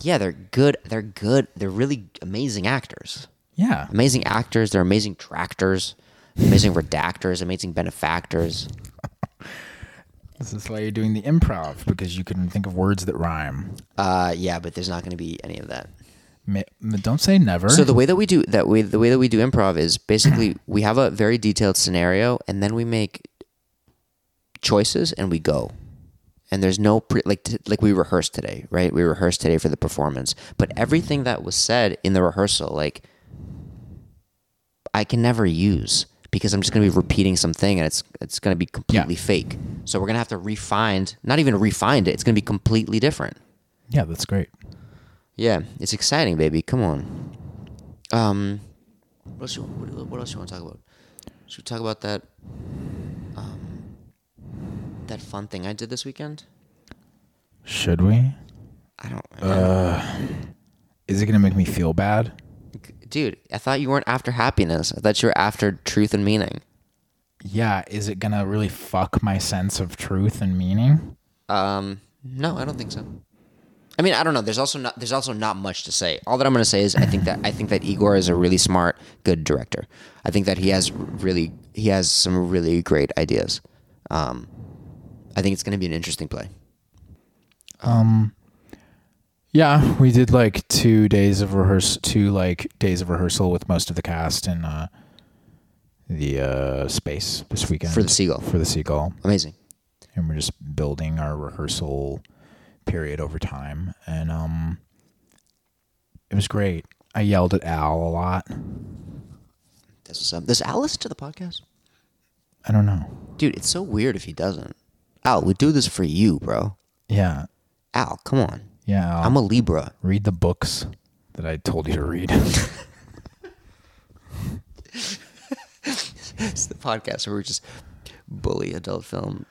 yeah, they're good. They're good. They're really amazing actors. Yeah. Amazing actors. They're amazing tractors. Amazing redactors. Amazing benefactors. This is why you're doing the improv because you can think of words that rhyme. Uh, yeah, but there's not going to be any of that. Don't say never. So the way that we do that way the way that we do improv is basically we have a very detailed scenario and then we make choices and we go. And there's no pre, like t- like we rehearsed today, right? We rehearsed today for the performance, but everything that was said in the rehearsal like I can never use because I'm just going to be repeating something and it's it's going to be completely fake. So we're going to have to refine, not even refine it. It's going to be completely different. yeah, that's great. Yeah, it's exciting, baby. Come on. Um, what else? You, what, what else you want to talk about? Should we talk about that? Um, that fun thing I did this weekend. Should we? I don't, Is it gonna make me feel bad? dude. I thought you weren't after happiness. I thought you were after truth and meaning. Yeah. Is it gonna really fuck my sense of truth and meaning? Um, no, I don't think so. I mean, I don't know. There's also not there's also not much to say. All that I'm going to say is I think that I think that Igor is a really smart, good director. I think that he has really he has some really great ideas. Um, I think it's going to be an interesting play. Um, Yeah, we did like two days of rehearsal, two like days of rehearsal with most of the cast in uh, the uh, space this weekend For the Seagull. For the seagull, Amazing. and we're just building our rehearsal period over time, and um, it was great. I yelled at Al a lot. What's up. Does Al listen to the podcast? I don't know. Dude, it's so weird if he doesn't. Al, we do this for you, bro. Yeah, Al, come on. yeah. Al, I'm a Libra. read the books that I told you to read. It's the podcast where we just bully adult film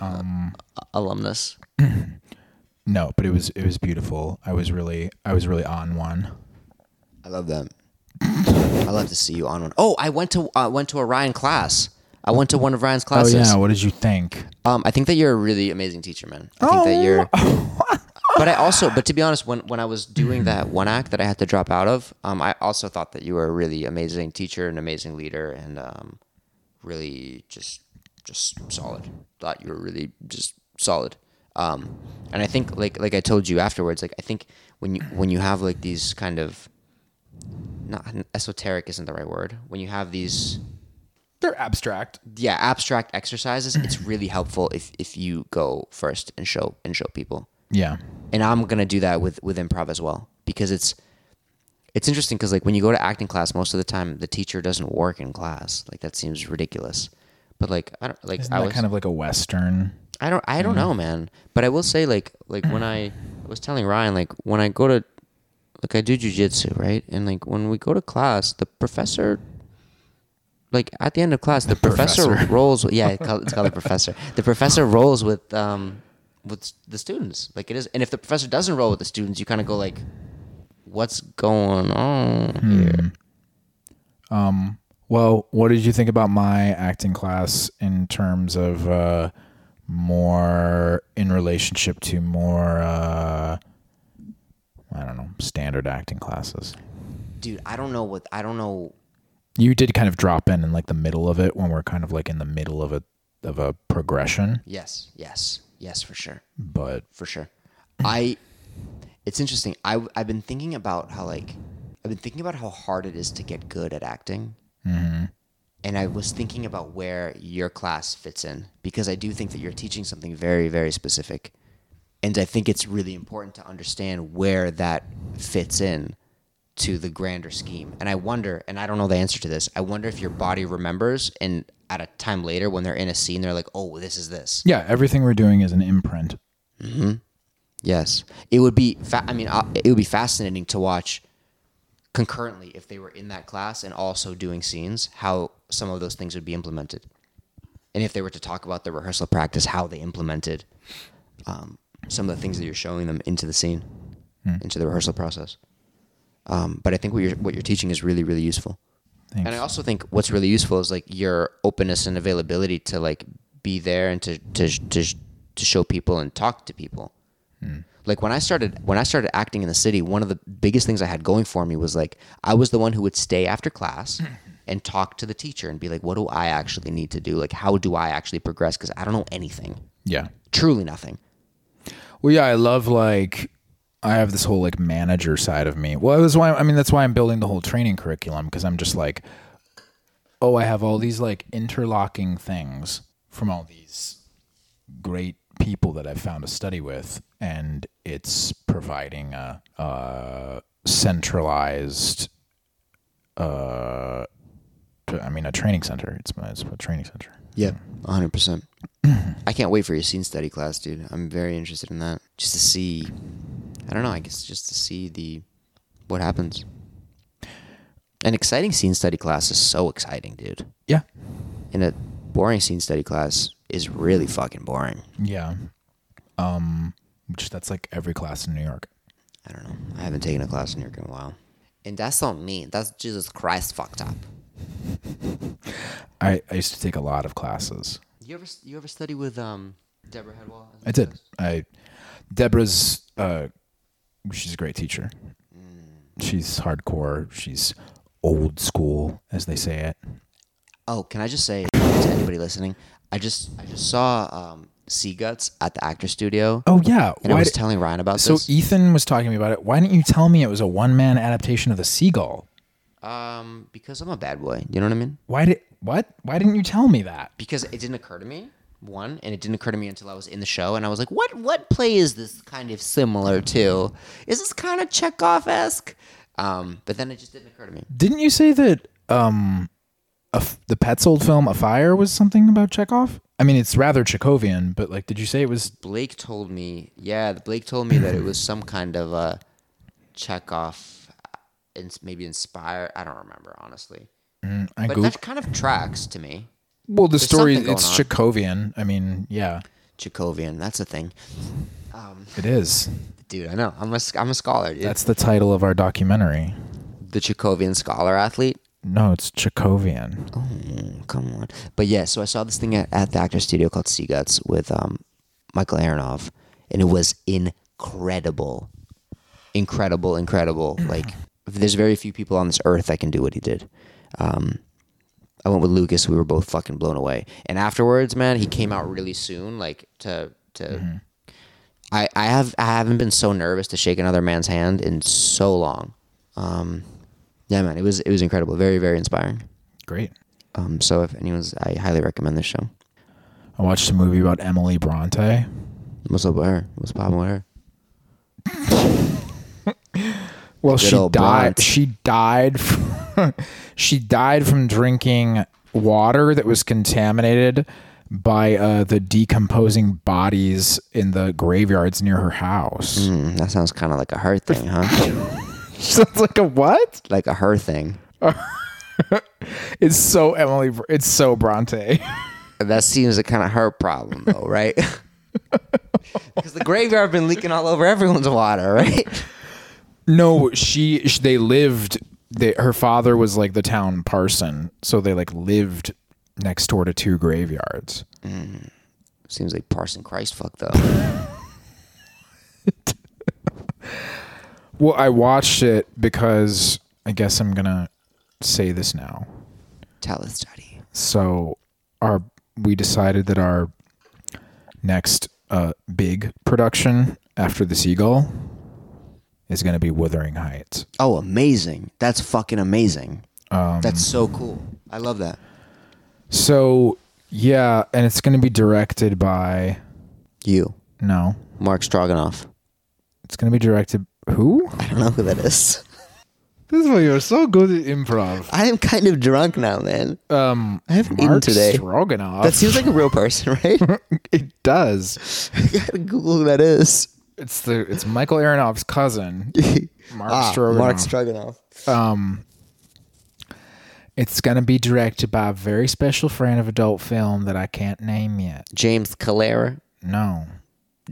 um, alumnus. no, but it was it was beautiful. I was really I was really on one. I love that. I love to see you on one. Oh, I went to uh, went to a Ryan class. I went to one of Ryan's classes. Oh yeah, what did you think? Um, I think that you're a really amazing teacher, man. I think that you're. but I also, but to be honest, when when I was doing that one act that I had to drop out of, um, I also thought that you were a really amazing teacher, an amazing leader, and um, really just just solid. Thought you were really just solid. Um, and I think like like I told you afterwards, like I think when you when you have like these kind of not esoteric isn't the right word. When you have these They're abstract. yeah abstract exercises it's really helpful if if you go first and show and show people Yeah. and i'm gonna do that with with improv as well because it's it's interesting because like when you go to acting class most of the time the teacher doesn't work in class like that seems ridiculous but like i don't like Isn't i was kind of like a western? I don't i don't know man but i will say like like when i was telling ryan like when i go to like i do jujitsu right and like when we go to class the professor like at the end of class, the, professor, professor. rolls. With, yeah, it's called, it's called the professor. The professor rolls with um with the students. Like it is, and if the professor doesn't roll with the students, you kind of go like, "What's going on here?" Um. Well, what did you think about my acting class in terms of uh, more in relationship to more uh, I don't know standard acting classes? Dude, I don't know what I don't know. You did kind of drop in in like the middle of it when we're kind of like in the middle of a of a progression, Yes, yes, yes, for sure. but for sure. I it's interesting. I I've been thinking about how like I've been thinking about how hard it is to get good at acting. Mm-hmm. And I was thinking about where your class fits in because I do think that you're teaching something very very specific. And I think it's really important to understand where that fits in to the grander scheme. And I wonder, and I don't know the answer to this. I wonder if your body remembers, and at a time later when they're in a scene, they're like, "Oh, this is this." Yeah, everything we're doing is an imprint. Yes, it would be. Fa- I mean, uh, it would be fascinating to watch concurrently if they were in that class and also doing scenes, how some of those things would be implemented, and if they were to talk about the rehearsal practice, how they implemented um, some of the things that you're showing them into the scene, into the rehearsal process. Um, but I think what you're what you're teaching is really really useful. Thanks. And I also think what's really useful is like your openness and availability to like be there and to to to, to show people and talk to people. Like when I started when I started acting in the city, one of the biggest things I had going for me was like I was the one who would stay after class hmm. and talk to the teacher and be like, "What do I actually need to do? Like, how do I actually progress? Because I don't know anything, yeah. truly nothing." Well, yeah, I love like I have this whole like manager side of me. Well, that's why I mean that's why I'm building the whole training curriculum because I'm just like, oh, I have all these like interlocking things from all these great people that I've found to study with, and it's providing a, a centralized, uh, I mean, a training center. It's, it's a training center. Yeah, hundred percent. I can't wait for your scene study class, dude. I'm very interested in that. Just to see, I don't know. I guess just to see the what happens. An exciting scene study class is so exciting, dude. Yeah, And a boring scene study class is really fucking boring. yeah. Um, which that's like every class in New York. I don't know. I haven't taken a class in New York in a while. And that's not me. That's Jesus Christ fucked up. I, I used to take a lot of classes. You ever you ever study with um Deborah Hedwall? I did. I Deborah's uh she's a great teacher. She's hardcore. She's old school, as they say it. Oh, can I just say to anybody listening? I just I just saw um Seaguts at the Actor Studio. Oh yeah. and I was telling Ryan about so this. So Ethan was talking to me about it. Why didn't you tell me it was a one man adaptation of the Seagull? um, because I'm a bad boy. You know what I mean? Why did what? Why didn't you tell me that? Because it didn't occur to me. One, and it didn't occur to me until I was in the show, and I was like, "What? What play is this kind of similar to? Is this kind of Chekhov esque?" Um, but then it just didn't occur to me. Didn't you say that um f- the Petzold film Afire was something about Chekhov? I mean, it's rather Chekhovian, but like, did you say it was? Blake told me, yeah, Blake told me that it was some kind of a Chekhov, uh, ins- maybe inspired. I don't remember honestly, I but Goog- that kind of tracks to me. well, the story it's on. Chekhovian. I mean, yeah, Chekhovian, that's a thing, it is. dude. I know. I'm a I'm a scholar, dude. That's the title of our documentary. the Chekhovian scholar athlete. No, it's Chekhovian. Mm, come on. But yeah, so I saw this thing at, at the actor studio called Seaguts with um, Michael Aronoff, and it was incredible, incredible, incredible. Like, there's very few people on this earth that can do what he did. Um, I went with Lucas. We were both fucking blown away. And afterwards, man, he came out really soon. Like to to. I, I have I haven't been so nervous to shake another man's hand in so long. Um, yeah, man, it was it was incredible. Very very inspiring. Great. Um, so if anyone's, I highly recommend this show. I watched a movie about Emily Bronte. What's up with her? What's popping with her? Well, Good she died. Bronte. She died. From, she died from drinking water that was contaminated by uh, the decomposing bodies in the graveyards near her house. Mm, that sounds kind of like a heart thing, huh? Sounds like a what? like a her thing. It's so Emily. It's so Bronte. That seems a kind of her problem, though, right? Because the graveyard been leaking all over everyone's water, right? no, she. they lived. They, her father was like the town parson, so they like lived next door to two graveyards. Mm. Seems like Parson Christ fuck though. Well, I watched it because I guess I'm gonna say this now. Tell us, study. So our we decided that our next uh, big production after the Seagull is going to be Wuthering Heights. Oh, amazing! That's fucking amazing. That's so cool. I love that. So yeah, and it's going to be directed by You, no, Mark Stroganoff. it's going to be directed who? I don't know who that is. This is why you're so good at improv. I am kind of drunk now, man. Um, I haven't eaten Mark today. Stroganoff. That seems like a real person, right? it does. I gotta Google who that is. It's the it's Michael Aronoff's cousin, Mark ah, Stroganoff. Mark Stroganoff. um, it's gonna be directed by a very special friend of adult film that I can't name yet. James Calleri. No,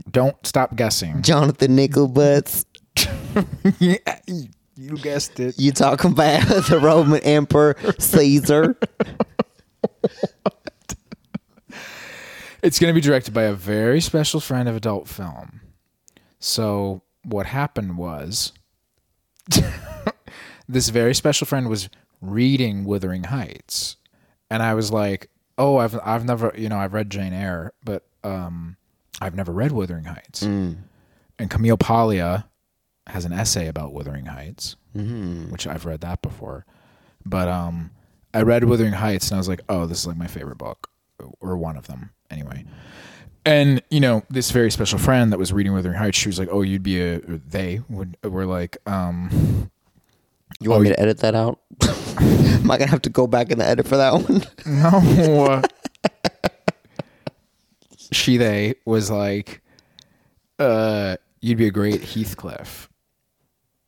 don't stop guessing. Jonathan Nickelbutts. you guessed it. You talking about the Roman Emperor Caesar? It's going to be directed by a very special friend of adult film. So, what happened was this very special friend was reading Wuthering Heights. And I was like, "Oh, I've I've never, you know, I've read Jane Eyre, but um I've never read Wuthering Heights." And Camille Paglia has an essay about Wuthering Heights, which I've read that before. But um I read Wuthering Heights and I was like, "Oh, this is like my favorite book or one of them." Anyway, and you know, this very special friend that was reading Wuthering Heights, she was like, "Oh, you'd be a." They would were like, um, You want me to edit that out? Am I gonna have to go back in the edit for that one? no. she they was like, uh, you'd be a great Heathcliff,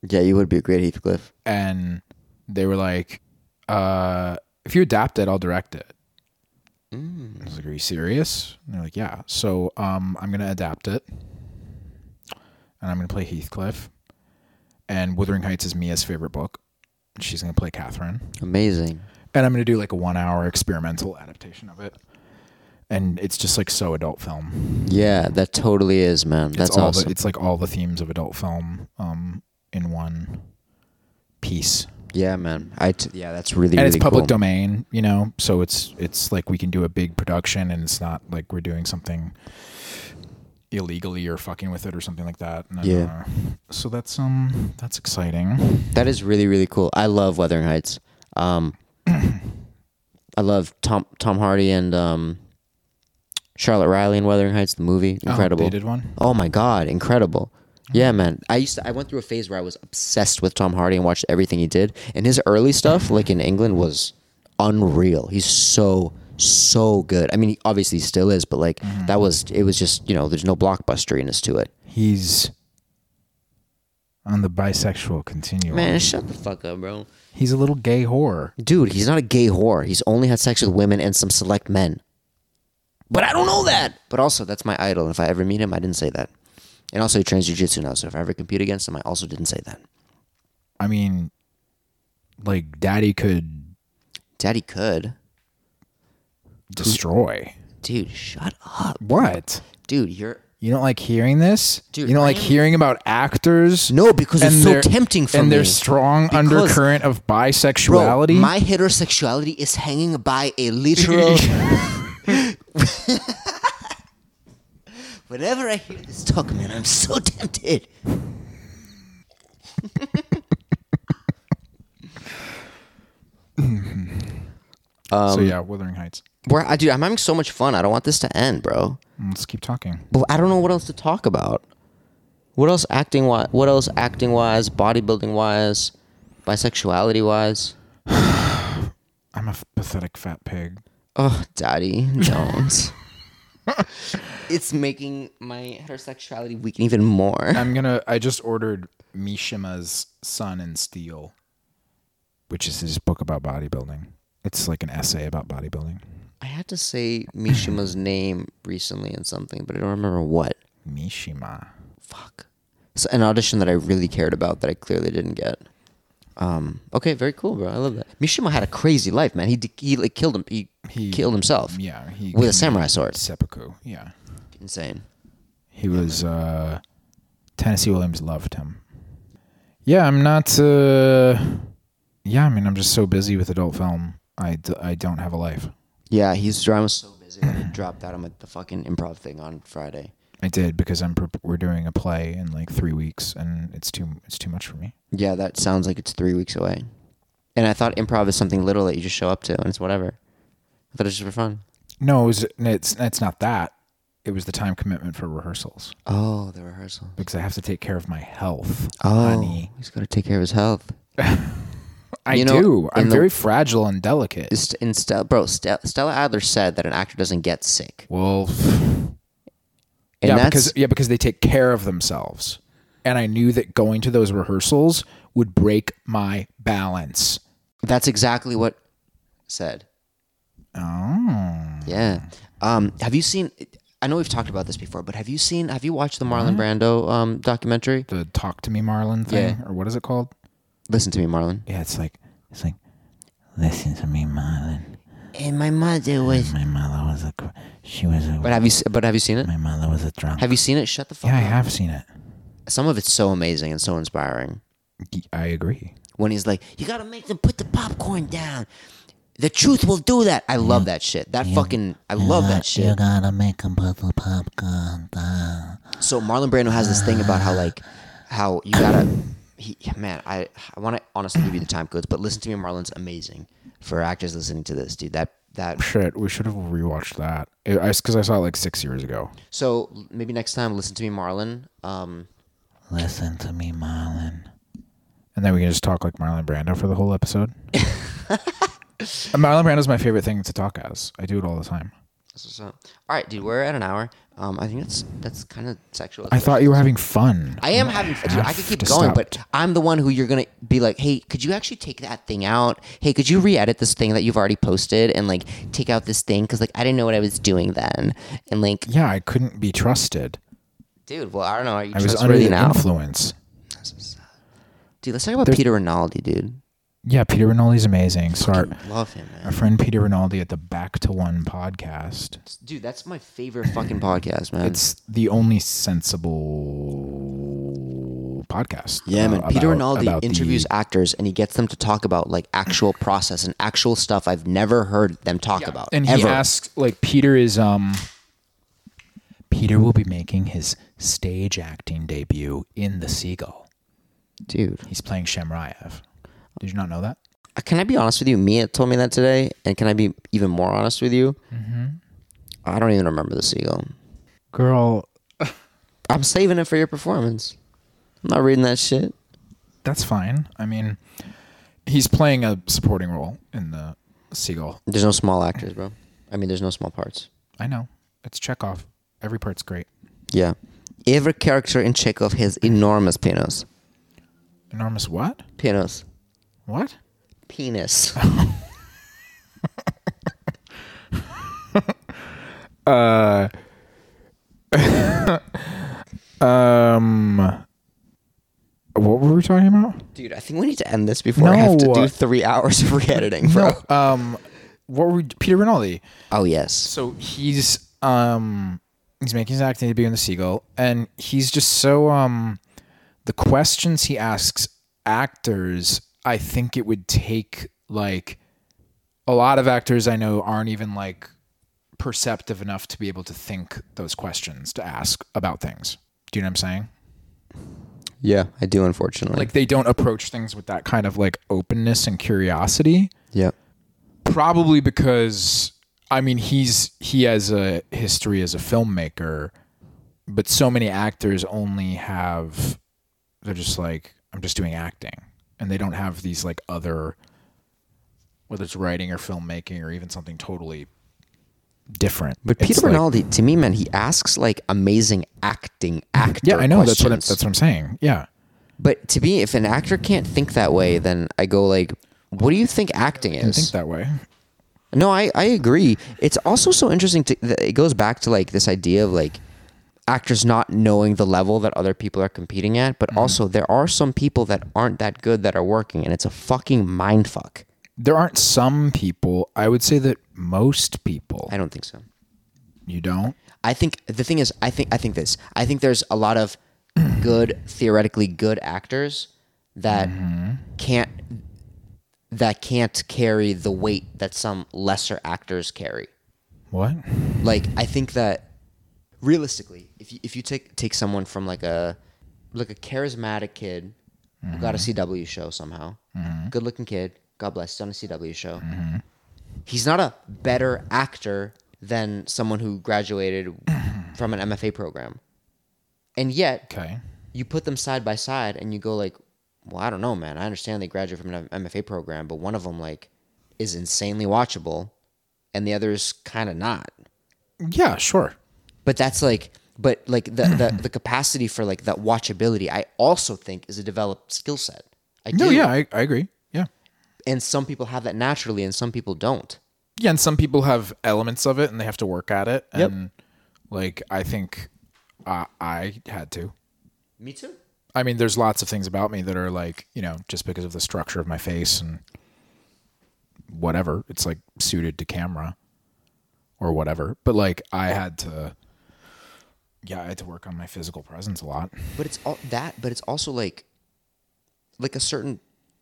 yeah, you would be a great Heathcliff. and they were like, uh, if you adapt it, I'll direct it. I was like, "Are you serious?" And they're like, "Yeah." So, um, I'm gonna adapt it, and I'm gonna play Heathcliff, and Wuthering Heights is Mia's favorite book. She's gonna play Catherine, Amazing. and I'm gonna do like a one-hour experimental adaptation of it, and it's just like so adult film. Yeah, that totally is, man. That's it's all awesome. The, it's like all the themes of adult film, um, in one piece. yeah, man. I t- yeah, that's really and really it's public cool. domain, you know, so it's it's like we can do a big production, and it's not like we're doing something illegally or fucking with it or something like that. And, Yeah. uh, so that's um that's exciting. That is really really cool. I love Wuthering Heights. Um, I love Tom Tom Hardy and um, Charlotte Riley in Wuthering Heights, the movie. Incredible. Oh, they did one. Oh my god, incredible. Yeah, man. I used to I went through a phase where I was obsessed with Tom Hardy and watched everything he did. And his early stuff, like in England, was unreal. He's so so good. I mean, he obviously still is, but like mm-hmm. that was it was just, you know, there's no blockbusteriness to it. He's on the bisexual continuum. Man, shut the fuck up, bro. He's a little gay whore. Dude, he's not a gay whore. He's only had sex with women and some select men. But I don't know that. But also, that's my idol. If I ever meet him, I didn't say that. And also, he trains jujitsu now. So if I ever compete against him, I also didn't say that. I mean, like Daddy could Daddy could. destroy. Dude, shut up. What? Dude, you're. You don't like hearing this? Dude, you don't I like am- hearing about actors? No, because it's and so tempting for and me. their strong Because- undercurrent of Bro, bisexuality. my heterosexuality is hanging by a literal. Whenever I hear this talk, man, I'm so tempted. so um, yeah, Wuthering Heights. Where I dude, I'm having so much fun. I don't want this to end, bro. Let's keep talking. But I don't know what else to talk about. What else acting wise? What else acting wise? Bodybuilding wise? Bisexuality wise? I'm a pathetic fat pig. Oh, Daddy Jones. it's making my heterosexuality weaken even more. I'm gonna. I just ordered Mishima's Sun and Steel, which is his book about bodybuilding. It's like an essay about bodybuilding. I had to say Mishima's name recently in something, but I don't remember what. Mishima. Fuck. So an audition that I really cared about that I clearly didn't get. Um. Okay. Very cool, bro. I love that. Mishima had a crazy life, man. He he like killed him. He, He- killed himself. Yeah, he With a samurai sword. Seppuku. Yeah, Insane. he was. uh Tennessee Williams loved him. Yeah, I'm not. uh Yeah, I mean, I'm just so busy with adult film. I, d- I don't have a life. Yeah, he's driving so busy that he dropped out on like, the fucking improv thing on Friday. I did because I'm we're doing a play in like three weeks, and it's too it's too much for me. Yeah, that sounds like it's three weeks away. And I thought improv is something little that you just show up to and it's whatever. I thought it was just for fun. No, it was, it's it's not that. It was the time commitment for rehearsals Oh, the rehearsal. because I have to take care of my health, Oh, honey. he's got to take care of his health. I You know, do. I'm the- very fragile and delicate. In Stella, bro, Ste- Stella Adler said that an actor doesn't get sick, Well, and yeah, because yeah, because they take care of themselves, and I knew that going to those rehearsals would break my balance. that's exactly what said. Oh, Yeah. Um, have you seen? I know we've talked about this before, but have you seen? Have you watched the Marlon Brando um, documentary? the "Talk to Me, Marlon" thing, Yeah. or what is it called? Listen to me, Marlon. Yeah, it's like it's like listen to me, Marlon. And my mother eh, was. My mother was a she was a But have you? But have you seen it? my mother was a drunk. Have you seen it? Shut the fuck up. yeah, I have seen it. Some of it's so amazing and so inspiring. I agree. When he's like, "You gotta make them put the popcorn down." The truth will do that. I love that shit. That fucking. I love that shit. You gotta make 'em put the popcorn down. So Marlon Brando has this thing about how like how you gotta he man I I want to honestly give you the time codes but listen to me Marlon's amazing for actors listening to this dude that that Shit, we should have rewatched that. It, I because I saw it like six years ago. so maybe next time listen to me Marlon um Listen to me, Marlon. And then we can just talk like Marlon Brando for the whole episode. And Marlon Brando's my favorite thing to talk as. I do it all the time. So, so- all right dude we're at an hour um I think that's that's kind of sexual I thought you were having fun. I am having dude, I could keep to going stop. but I'm the one who you're gonna be like hey could you actually take that thing out hey could you re-edit this thing that you've already posted and like take out this thing because like I didn't know what I was doing then and like yeah, I couldn't be trusted. Dude, well, I don't know. Are you I was under the now? influence. Dude, let's talk about Peter Rinaldi, dude. Yeah, Peter Rinaldi's amazing. So our, Love him, our man. friend Peter Rinaldi at the Back to One podcast. Dude, that's my favorite fucking podcast, man. It's the only sensible podcast. yeah, man. uh, Peter about- Rinaldi about the- interviews actors and he gets them to talk about like actual process and actual stuff I've never heard them talk about. and he ever. asks like Peter is um Peter will be making his stage acting debut in The Seagull. dude, He's playing Shamrayev. Did you not know that? uh, can I be honest with you? Mia told me that today, and can I be even more honest with you? Mm-hmm. I don't even remember the seagull. Girl, I'm saving it for your performance. I'm not reading that shit. that's fine. I mean, he's playing a supporting role in The Seagull. There's no small actors, bro. I mean, there's no small parts. I know. It's Chekhov. Every part's great. Yeah. Every character in Chekhov has enormous penis. Enormous what? Penis. What? Penis. Uh Um What were we talking about? Dude, I think we need to end this before I have to No. do three hours of re-editing, bro. No, um, what were we, Peter Rinaldi? Oh yes. So he's um he's making his acting debut in the Seagull, and he's just so um the questions he asks actors, I think it would take like a lot of actors I know aren't even like perceptive enough to be able to think those questions to ask about things. Do you know what I'm saying? Yeah, I do. Unfortunately. Like they don't approach things with that kind of like openness and curiosity. yeah. probably because I mean he's he has a history as a filmmaker, but so many actors only have they're just like I'm just doing acting, and they don't have these like other whether it's writing or filmmaking or even something totally different. But It's Peter like- Rinaldi, to me, man, he asks like amazing acting actor. yeah, I know that's what I'm, that's what I'm saying. Yeah, But to me, if an actor can't think that way, then I go like, what do you think acting I is? think that way. No, I, I agree. It's also so interesting to it goes back to like this idea of like actors not knowing the level that other people are competing at, but mm-hmm. also there are some people that aren't that good that are working and it's a fucking mind fuck. There aren't some people. I would say that most people. I don't think so. You don't. I think the thing is I think I think this. I think there's a lot of good theoretically good actors that mm-hmm. can't that can't carry the weight that some lesser actors carry. What? like I think that realistically, if you, if you take take someone from like a like a charismatic kid who got a mm-hmm. CW show somehow, mm-hmm. good looking kid, God bless, he's on a CW show. Mm-hmm. He's not a better actor than someone who graduated from an MFA program, and yet Okay. you put them side by side and you go like, well, I don't know, man. I understand they graduate from an MFA program, but one of them like is insanely watchable, and the other is kind of not. Yeah, sure. But that's like, but like the the, the capacity for like that watchability, I also think is a developed skill set. I No, do. yeah, I, I agree. Yeah. and some people have that naturally, and some people don't. Yeah, and some people have elements of it and they have to work at it. Yep. And like I think uh, I had to. Me too. I mean, there's lots of things about me that are like, you know, just because of the structure of my face and whatever, it's like suited to camera or whatever. But like, I had to, yeah, I had to work on my physical presence a lot. But it's all that. But it's also like, like a certain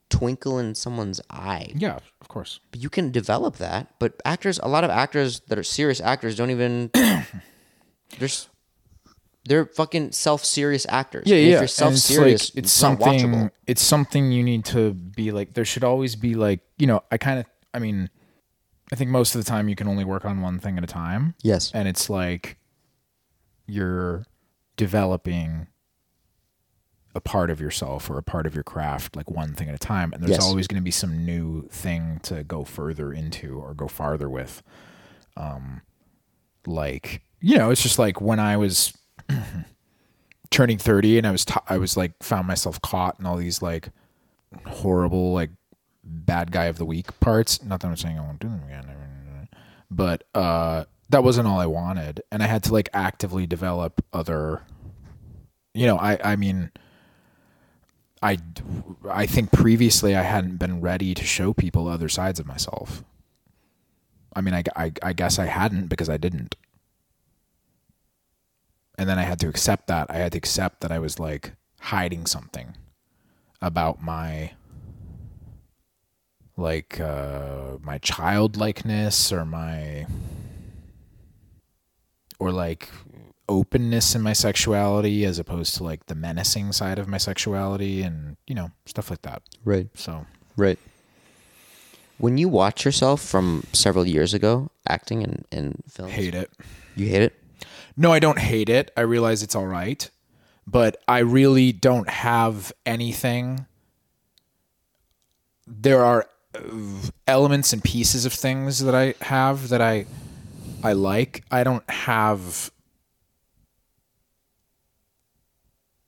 twinkle in someone's eye. Yeah, of course. But you can develop that. But actors, a lot of actors that are serious actors don't even. there's, they're fucking self-serious actors. Yeah, And yeah. If you're And it's self-serious, like, it's not something. It's something you need to be like. There should always be like, you know, I kind of. I mean, I think most of the time you can only work on one thing at a time. Yes. and it's like you're developing a part of yourself or a part of your craft like one thing at a time. And there's Yes. always going to be some new thing to go further into or go farther with. Um like you know it's just like when i was turning 30 and i was t- i was like found myself caught in all these like horrible like bad guy of the week parts. Not that i'm saying i won't do them again but uh that wasn't all i wanted. And i had to like actively develop other you know i i mean i i think previously i hadn't been ready to show people other sides of myself. I mean i i, I guess i hadn't because i didn't. And then i had to accept that. I had to accept that i was like hiding something about my like uh my childlikeness or my or like openness in my sexuality as opposed to like the menacing side of my sexuality and you know stuff like that Right. so Right. When you watch yourself from several years ago acting in, in films, hate it you hate it? no i don't hate it i realize it's all right but i really don't have anything there are uh, elements and pieces of things that i have that i i like i don't have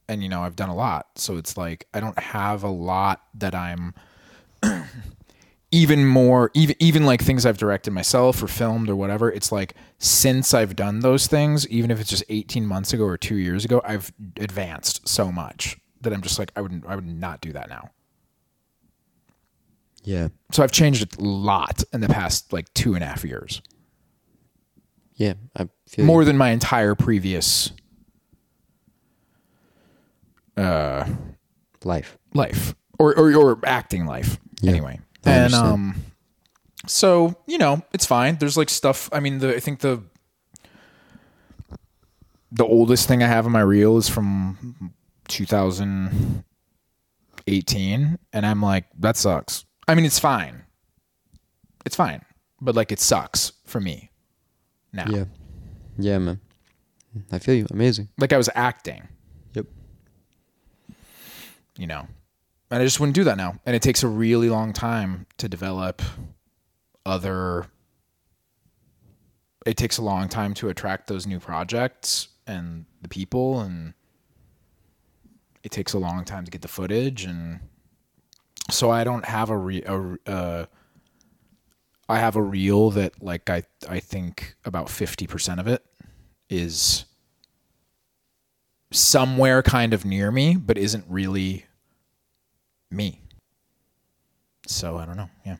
and you know i've done a lot. So it's like i don't have a lot that i'm even more even even like things I've directed myself or filmed or whatever. It's like since I've done those things even if it's just 18 months ago or 2 years ago I've advanced so much that I'm just like I wouldn't I would not do that now. Yeah. so I've changed a lot in the past like two and a half years Yeah. I feel more you. than my entire previous uh life. life or or, or acting life anyway I and um so you know it's fine there's like stuff i mean the i think the the oldest thing i have in my reel is from 2018 and i'm like that sucks i mean it's fine it's fine but like it sucks for me now Yeah. Yeah, man. I feel you. Amazing. like i was acting Yep. you know and i just wouldn't do that now and it takes a really long time to develop other it takes a long time to attract those new projects and the people and it takes a long time to get the footage and so i don't have a re a, uh, i have a reel that like i i think about 50% of it is somewhere kind of near me, but isn't really me. So I don't know. Yeah.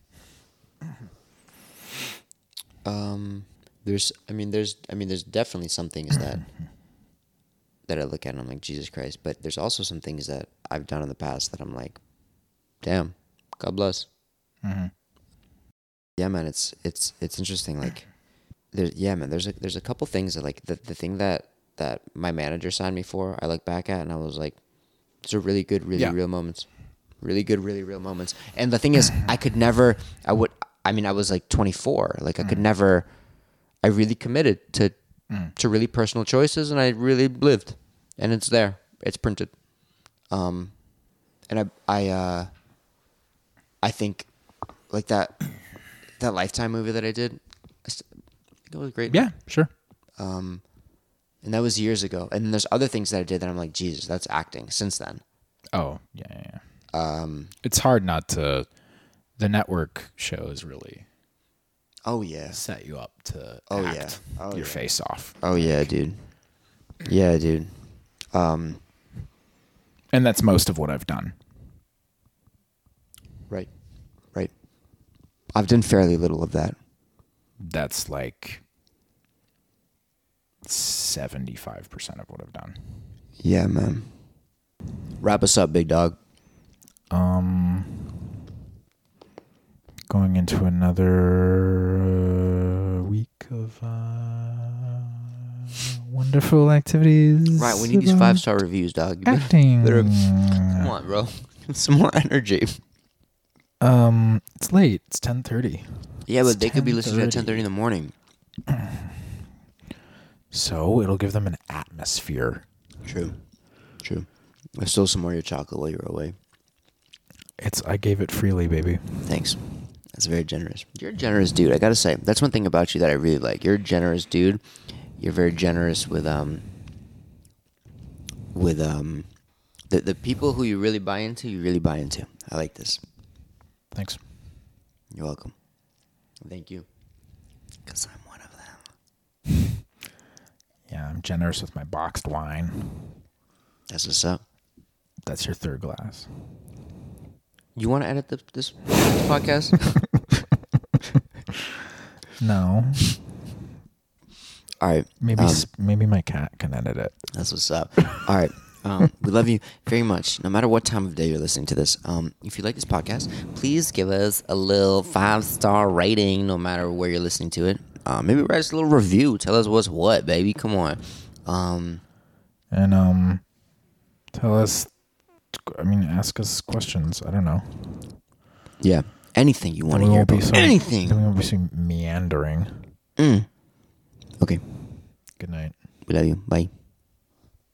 Um, there's, I mean, there's, I mean, there's definitely some things that that I look at and I'm like, Jesus Christ. But there's also some things that I've done in the past that I'm like, damn, God bless. Yeah, man, it's it's it's interesting. Like, there's yeah, man. There's a there's a couple things that like the the thing that that my manager signed me for. I look back at and I was like, these are really good, really Yeah. real moments. Really good, really real moments. And the thing is, I could never. I would. I mean, I was like 24. Like, I could never. I really committed to to really personal choices, and I really lived, and it's there. It's printed. Um, and I I uh, I think like that that Lifetime movie that I did, I st- it was great. Yeah, sure. Um, and that was years ago. And then there's other things that I did that I'm like, Jesus, that's acting. Since then, Oh, yeah, yeah, yeah. um, It's hard not to. The network shows really oh yeah, set you up to Oh, act yeah. Oh, your yeah. face off, oh yeah, dude, yeah, dude. Um, and that's most of what I've done. right, right. I've done fairly little of that. That's like seventy-five percent of what I've done. Yeah, man. Wrap us up, big dog. Um, going into another uh, week of uh, wonderful activities. Right, we need these five star reviews, dog. You better- acting. better- come on, bro. Some more energy. Um, it's late. It's ten thirty. Yeah, but It's they could be listening at 10:30. ten thirty in the morning. So it'll give them an atmosphere. True, true. I stole some more of your chocolate while you were away. It's I gave it freely, baby. Thanks. That's very generous. You're a generous dude. I gotta say, that's one thing about you that I really like. You're a generous dude. You're very generous with um with um the the people who you really buy into. You really buy into. I like this. Thanks. You're welcome. Thank you. Cause I'm one of them. Yeah, I'm generous with my boxed wine. That's what's up. That's your third glass. You want to edit the, this podcast? No, All right. maybe um, maybe my cat can edit it. That's what's up. All right. Um, we love you very much. No matter what time of day you're listening to this, um, if you like this podcast, please give us a little five star rating. No matter where you're listening to it, uh, maybe write us a little review. Tell us what's what, baby. Come on. Um, And um, tell us. I mean, ask us questions. I don't know. yeah. Anything you want to hear be about so anything. Then we won't be so meandering. Mm. Okay. Good night. We love you. Bye.